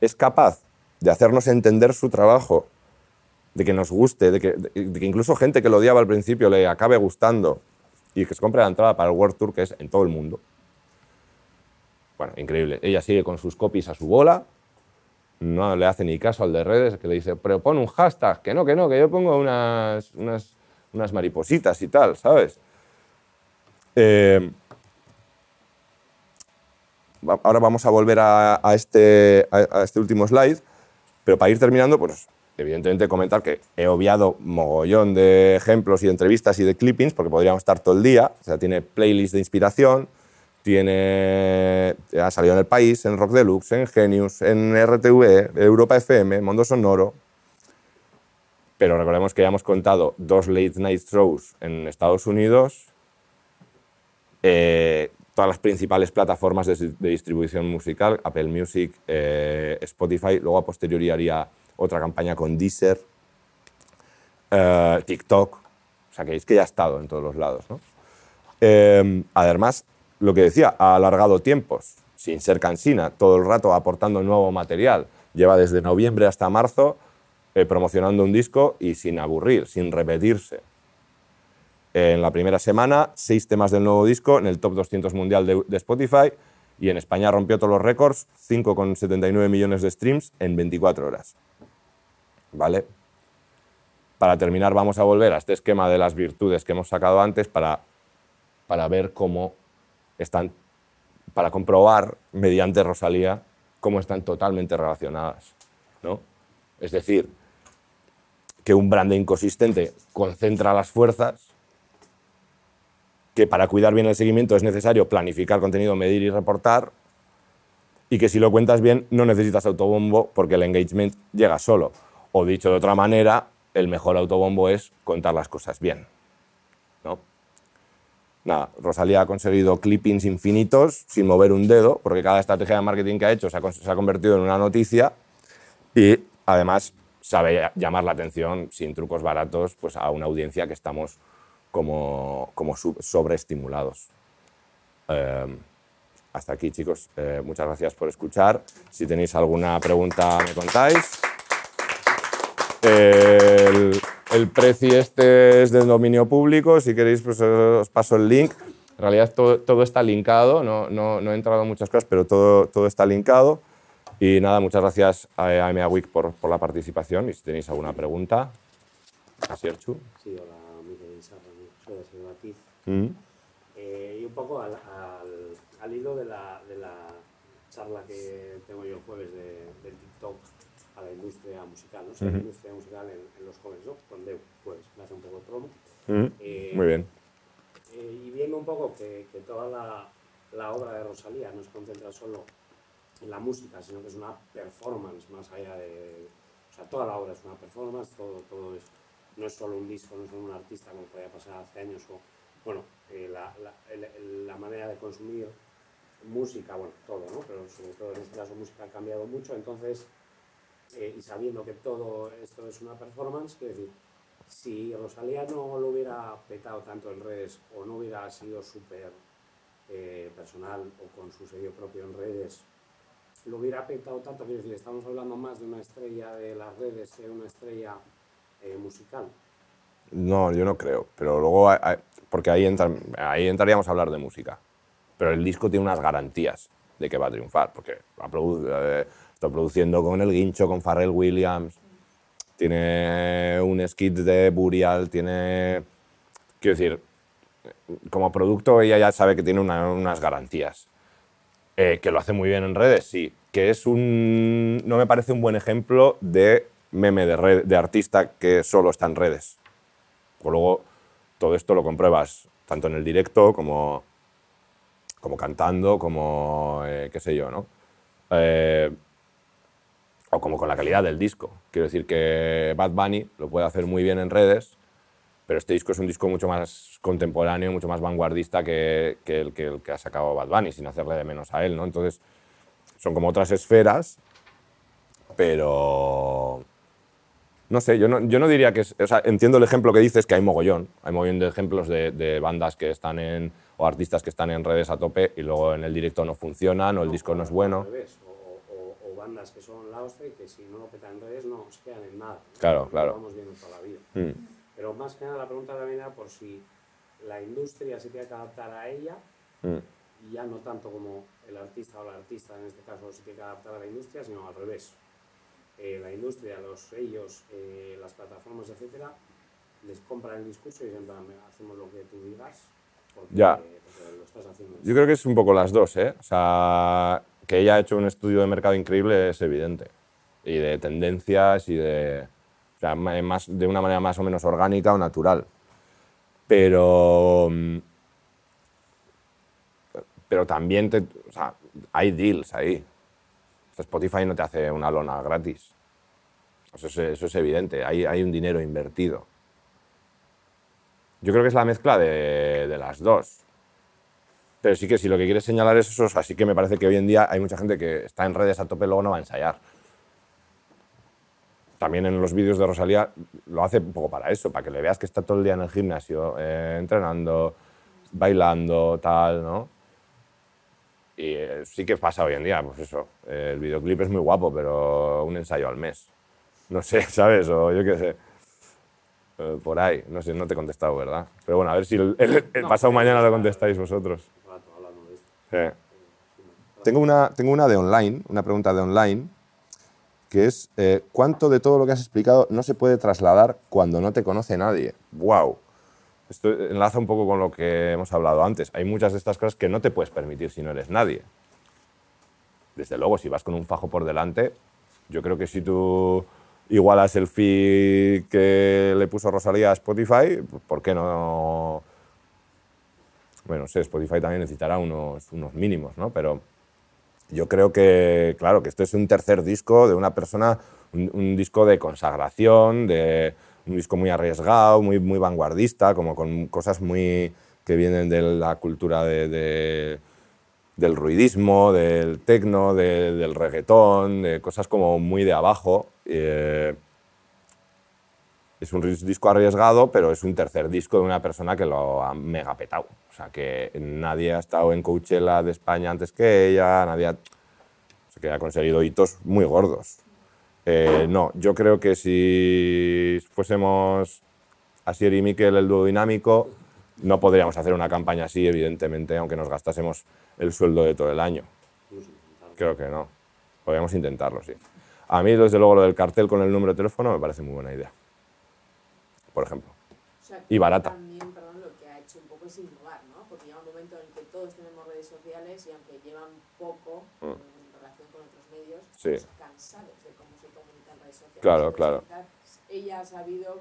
es capaz de hacernos entender su trabajo, de que nos guste, de que, de- que incluso gente que lo odiaba al principio le acabe gustando y que se compre la entrada para el World Tour, que es en todo el mundo. Bueno, increíble. Ella sigue con sus copies a su bola, no le hace ni caso al de redes, que le dice, pero pon un hashtag, que no, que no, que yo pongo unas, unas, unas maripositas y tal, ¿sabes? Eh, ahora vamos a volver a, este, a este último slide, pero para ir terminando, pues evidentemente comentar que he obviado mogollón de ejemplos y de entrevistas y de clippings, porque podríamos estar todo el día. O sea, tiene playlists de inspiración, tiene, ha salido en El País, en Rock Deluxe, en Genius, en RTV, Europa FM, Mundo Sonoro. Pero recordemos que ya hemos contado dos late night shows en Estados Unidos, eh, todas las principales plataformas de, de distribución musical, Apple Music, eh, Spotify, luego a posteriori haría otra campaña con Deezer, eh, TikTok, o sea que es que ya ha estado en todos los lados. ¿no? Eh, además, lo que decía, ha alargado tiempos, sin ser cansina, todo el rato aportando nuevo material. Lleva desde noviembre hasta marzo eh, promocionando un disco y sin aburrir, sin repetirse. En la primera semana, seis temas del nuevo disco en el top 200 mundial de, de Spotify y en España rompió todos los récords, 5,79 millones de streams en 24 horas. ¿Vale? Para terminar, vamos a volver a este esquema de las virtudes que hemos sacado antes para, para ver cómo están, para comprobar mediante Rosalía cómo están totalmente relacionadas. ¿no? Es decir, que un branding consistente concentra las fuerzas, que para cuidar bien el seguimiento es necesario planificar contenido, medir y reportar, y que si lo cuentas bien no necesitas autobombo porque el engagement llega solo. O dicho de otra manera, el mejor autobombo es contar las cosas bien. ¿no? Nada, Rosalía ha conseguido clippings infinitos sin mover un dedo, porque cada estrategia de marketing que ha hecho se ha, convertido en una noticia y además sabe llamar la atención sin trucos baratos pues, a una audiencia que estamos como, como sobreestimulados. Eh, hasta aquí, chicos. Eh, muchas gracias por escuchar. Si tenéis alguna pregunta, me contáis. El, el precio este es del dominio público. Si queréis, pues os paso el link. En realidad todo, todo está linkado. No, no, no he entrado en muchas cosas, pero todo, todo está linkado. Y nada, muchas gracias a AMA Week por, por la participación. Y si tenéis alguna pregunta, Asierchu. Sí, hola, Isarra, soy de Silva Tiz. Mm. Eh, y un poco al, al, al hilo de la, de la charla que tengo yo el jueves de, del TikTok a la industria musical, ¿no? O sea, la Ujú. industria musical en, en los jóvenes, ¿no? Con Deu, pues, me hace un poco de promo. Mm. Eh, Muy bien. eh, y viendo un poco que, que toda la, la obra de Rosalía no se concentra solo en la música, sino que es una performance más allá de... O sea, toda la obra es una performance, todo, todo es, no es solo un disco, no es solo un artista como podía pasar hace años, o, bueno, eh, la, la, la manera de consumir música, bueno, todo, ¿no? Pero sobre todo en este caso música ha cambiado mucho, entonces, eh, y sabiendo que todo esto es una performance, quiero decir, si Rosalía no lo hubiera petado tanto en redes o no hubiera sido súper eh, personal o con su sello propio en redes, lo hubiera petado tanto, quiero decir, estamos hablando más de una estrella de las redes que de una estrella eh, musical. No, yo no creo. Pero luego, hay- hay- porque ahí, entran- ahí entraríamos a hablar de música. Pero el disco tiene unas garantías de que va a triunfar, porque ha está produciendo con El Guincho, con Pharrell Williams, tiene un skit de Burial, tiene... Quiero decir, como producto ella ya sabe que tiene una- unas garantías. Eh, que lo hace muy bien en redes, sí. Que es un... No me parece un buen ejemplo de meme de, red- de artista que solo está en redes. Pues luego todo esto lo compruebas tanto en el directo como, como cantando, como eh, qué sé yo, ¿no? Eh, o como con la calidad del disco. Quiero decir que Bad Bunny lo puede hacer muy bien en redes, pero este disco es un disco mucho más contemporáneo, mucho más vanguardista que, que el, que el que ha sacado Bad Bunny, sin hacerle de menos a él, ¿no? Entonces, son como otras esferas, pero no sé, yo no, yo no diría que es. O sea, entiendo el ejemplo que dices, que hay mogollón. Hay mogollón de ejemplos de, de bandas que están en. o artistas que están en redes a tope y luego en el directo no funcionan o el disco no es bueno. Al revés, o, o- o bandas que son la hostia y que si no lo petan en redes no se quedan en nada. ¿no? Claro, Lo claro. vamos viendo toda la vida. Mm, Pero más que nada la pregunta también era por si la industria se tiene que adaptar a ella mm. y ya no tanto como el artista o la artista en este caso se tiene que adaptar a la industria, sino al revés. Eh, la industria, los sellos, eh, las plataformas, etcétera, les compran el discurso y dicen, "Va, me- hacemos lo que tú digas porque, Ya. porque lo estás haciendo. Yo creo que es un poco las dos, ¿eh? O sea, que ella ha hecho un estudio de mercado increíble es evidente. Y de tendencias y de. O sea, más, de una manera más o menos orgánica o natural. Pero. mm, Pero también te, hay deals ahí. Spotify no te hace una lona gratis. Eso es, evidente. Hay, hay un dinero invertido. Yo creo que es la mezcla de las dos. Pero sí que si lo que quieres señalar es eso, así que me parece que hoy en día hay mucha gente que está en redes a tope y luego no va a ensayar. También en los vídeos de Rosalía lo hace un poco para eso, para que le veas que está todo el día en el gimnasio, eh, entrenando, bailando, tal, ¿no? Y eh, sí que pasa hoy en día, pues eso. eh, el videoclip es muy guapo, pero un ensayo al mes. No sé, ¿sabes? O yo qué sé. Por ahí, no sé, no te he contestado, ¿verdad? Pero bueno, a ver si el, el- el pasado mañana lo contestáis vosotros. Tengo una, tengo una de online, una pregunta de online, que es, eh, ¿cuánto de todo lo que has explicado no se puede trasladar cuando no te conoce nadie? ¡Wow! Esto enlaza un poco con lo que hemos hablado antes. Hay muchas de estas cosas que no te puedes permitir si no eres nadie. Desde luego, si vas con un fajo por delante, yo creo que si tú igualas el fee que le puso Rosalía a Spotify, ¿por qué no bueno, no sé, Spotify también necesitará unos, unos mínimos, ¿no? Pero yo creo que, claro, que este es un tercer disco de una persona, un, disco de consagración, de un disco muy arriesgado, muy, muy vanguardista, como con cosas muy que vienen de la cultura de, de- del ruidismo, del tecno, de- del reggaetón, de cosas como muy de abajo. Eh, es un disco arriesgado, pero es un tercer disco de una persona que lo ha mega petado. O sea, que nadie ha estado en Coachella de España antes que ella, nadie ha, o sea, que conseguido hitos muy gordos. Eh, no, yo creo que si fuésemos Asier y Miquel, el dúo dinámico, no podríamos hacer una campaña así, evidentemente, aunque nos gastásemos el sueldo de todo el año. Creo que no. Podríamos intentarlo, sí. A mí, desde luego, lo del cartel con el número de teléfono me parece muy buena idea. Por ejemplo. O sea, Y barata. También, perdón, lo que ha hecho un poco es innovar, ¿no? Porque llega un momento en el que todos tenemos redes sociales y aunque llevan poco Mm. en relación con otros medios, Sí. estamos cansados de cómo se comunican redes sociales. Claro, claro. Ella ha sabido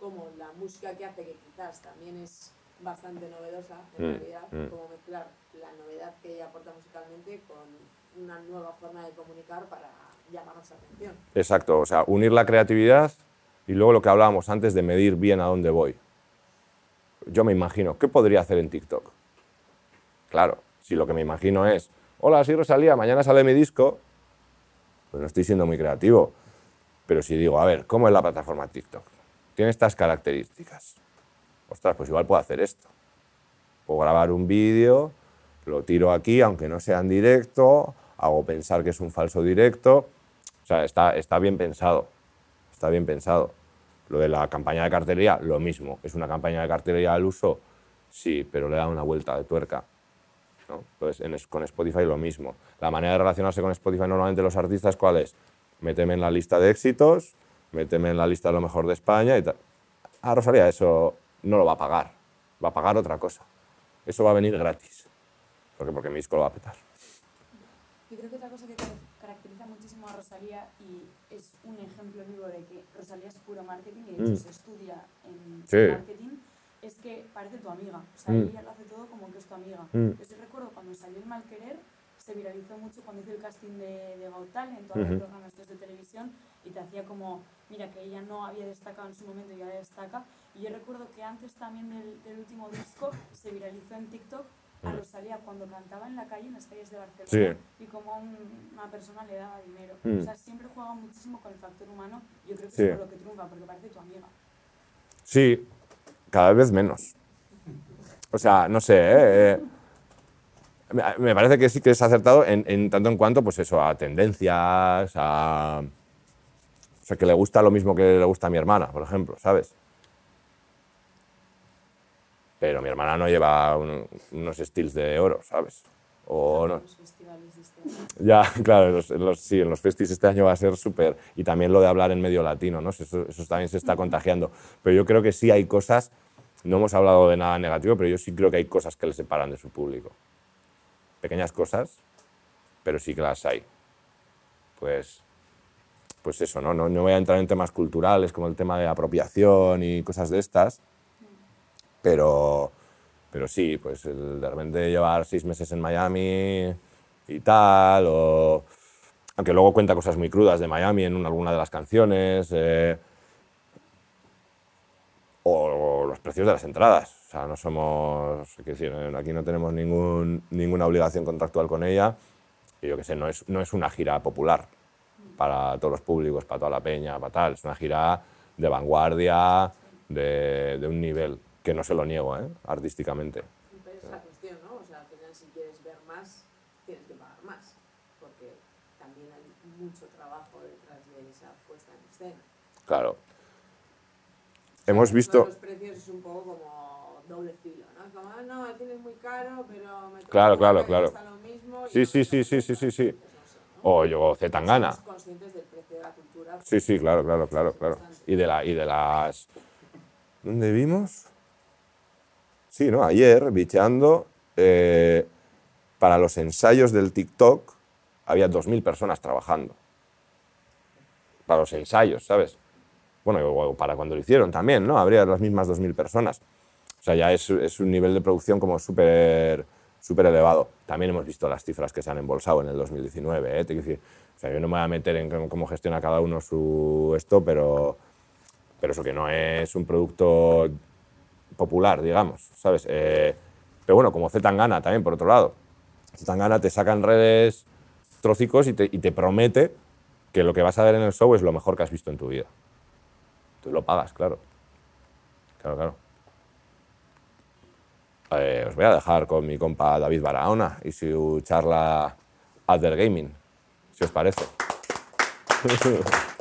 como la música que hace, que quizás también es bastante novedosa en Mm, realidad, mm. como mezclar la novedad que ella aporta musicalmente con una nueva forma de comunicar para llamarnos la atención. Exacto, o sea, unir la creatividad y luego lo que hablábamos antes de medir bien a dónde voy. Yo me imagino, ¿qué podría hacer en TikTok? Claro, si lo que me imagino es, hola, soy Rosalía, mañana sale mi disco, pues no estoy siendo muy creativo. Pero si digo, a ver, ¿cómo es la plataforma TikTok? Tiene estas características. Ostras, pues igual puedo hacer esto. Puedo grabar un vídeo, lo tiro aquí, aunque no sea en directo, hago pensar que es un falso directo. O sea, está, está bien pensado. Está bien pensado. Lo de la campaña de cartelería, lo mismo. ¿Es una campaña de cartelería al uso? Sí, pero le da una vuelta de tuerca. ¿no? Entonces, en con Spotify lo mismo. La manera de relacionarse con Spotify normalmente los artistas, ¿cuál es? Méteme en la lista de éxitos, méteme en la lista de lo mejor de España y tal. Ah, Rosalía, eso no lo va a pagar. Va a pagar otra cosa. Eso va a venir gratis. Porque, porque mi disco lo va a petar. Yo creo que otra cosa que car- caracteriza muchísimo a Rosalía y es un ejemplo vivo de que Rosalía es puro marketing y de hecho Mm. se estudia en Sí. marketing, es que parece tu amiga. O sea, Mm. ella lo hace todo como que es tu amiga. Mm. Yo sí recuerdo cuando salió el Mal Querer, se viralizó mucho cuando hizo el casting de, de Talent, en todos Ujú. los programas de televisión, y te hacía como, mira, que ella no había destacado en su momento y ahora destaca. Y yo recuerdo que antes también del, del último disco se viralizó en TikTok a Rosalía cuando cantaba en la calle, en las calles de Barcelona, y como un- una persona le daba dinero. Mm. O sea, siempre juega muchísimo con el factor humano. Yo creo que Sí. es por lo que triunfa, porque parece tu amiga. Sí, cada vez menos. O sea, no sé, ¿eh? Eh, me, me parece que sí que es acertado en, en tanto en cuanto, pues eso, a tendencias, a... O sea, que le gusta lo mismo que le gusta a mi hermana, por ejemplo, ¿sabes? Pero mi hermana no lleva un- unos steels de oro, ¿sabes? O no, Los festivales de este año. ya, claro, en los, en los- sí, en los festis este año va a ser súper. Y también lo de hablar en medio latino, ¿no? Eso, eso también se está contagiando. Pero yo creo que sí hay cosas, no hemos hablado de nada negativo, pero yo sí creo que hay cosas que le separan de su público. Pequeñas cosas, pero sí que las hay. Pues, pues eso, ¿no? No, no voy a entrar en temas culturales como el tema de apropiación y cosas de estas, pero, pero sí, pues el de repente llevar seis meses en Miami y tal, o... Aunque luego cuenta cosas muy crudas de Miami en una- alguna de las canciones. eh, o los precios de las entradas. O sea, no somos... quiero decir, eh, aquí no tenemos ningún, ninguna obligación contractual con ella. Y yo qué sé, no es, no es una gira popular para todos los públicos, para toda la peña, para tal. Es una gira de vanguardia, de, de un nivel que no se lo niego, ¿eh? artísticamente. Pero es la cuestión, ¿no? O sea, al final si quieres ver más, tienes que pagar más, porque también hay mucho trabajo detrás de esa puesta en escena. Claro. Hemos visto... Los precios es un poco como doble filo, ¿no? Es como, ah, no, el cine es muy caro, pero me Claro, claro, claro. lo mismo Sí, sí, sí, sí, sí, sí, sí. O yo, Zetangana. Somos conscientes del precio de la cultura. Sí, sí, claro, claro, claro, claro. Y de, la, y de las... ¿Dónde vimos? Sí, ¿no? Ayer, bicheando, eh, para los ensayos del TikTok había 2.000 personas trabajando. Para los ensayos, ¿sabes? Bueno, para cuando lo hicieron también, ¿no? Habría las mismas 2.000 personas. O sea, ya es, un nivel de producción como súper súper elevado. También hemos visto las cifras que se han embolsado en el 2019. ¿eh? O sea, yo no me voy a meter en cómo gestiona cada uno su esto, pero, pero eso que no es un producto popular, digamos, ¿sabes? Eh, pero bueno, como Zetangana también, por otro lado. Zetangana te saca en redes trocicos y te, promete que lo que vas a ver en el show es lo mejor que has visto en tu vida. Tú lo pagas, claro. Claro, claro. Eh, os voy a dejar con mi compa David Barahona y su charla Other Gaming, si os parece.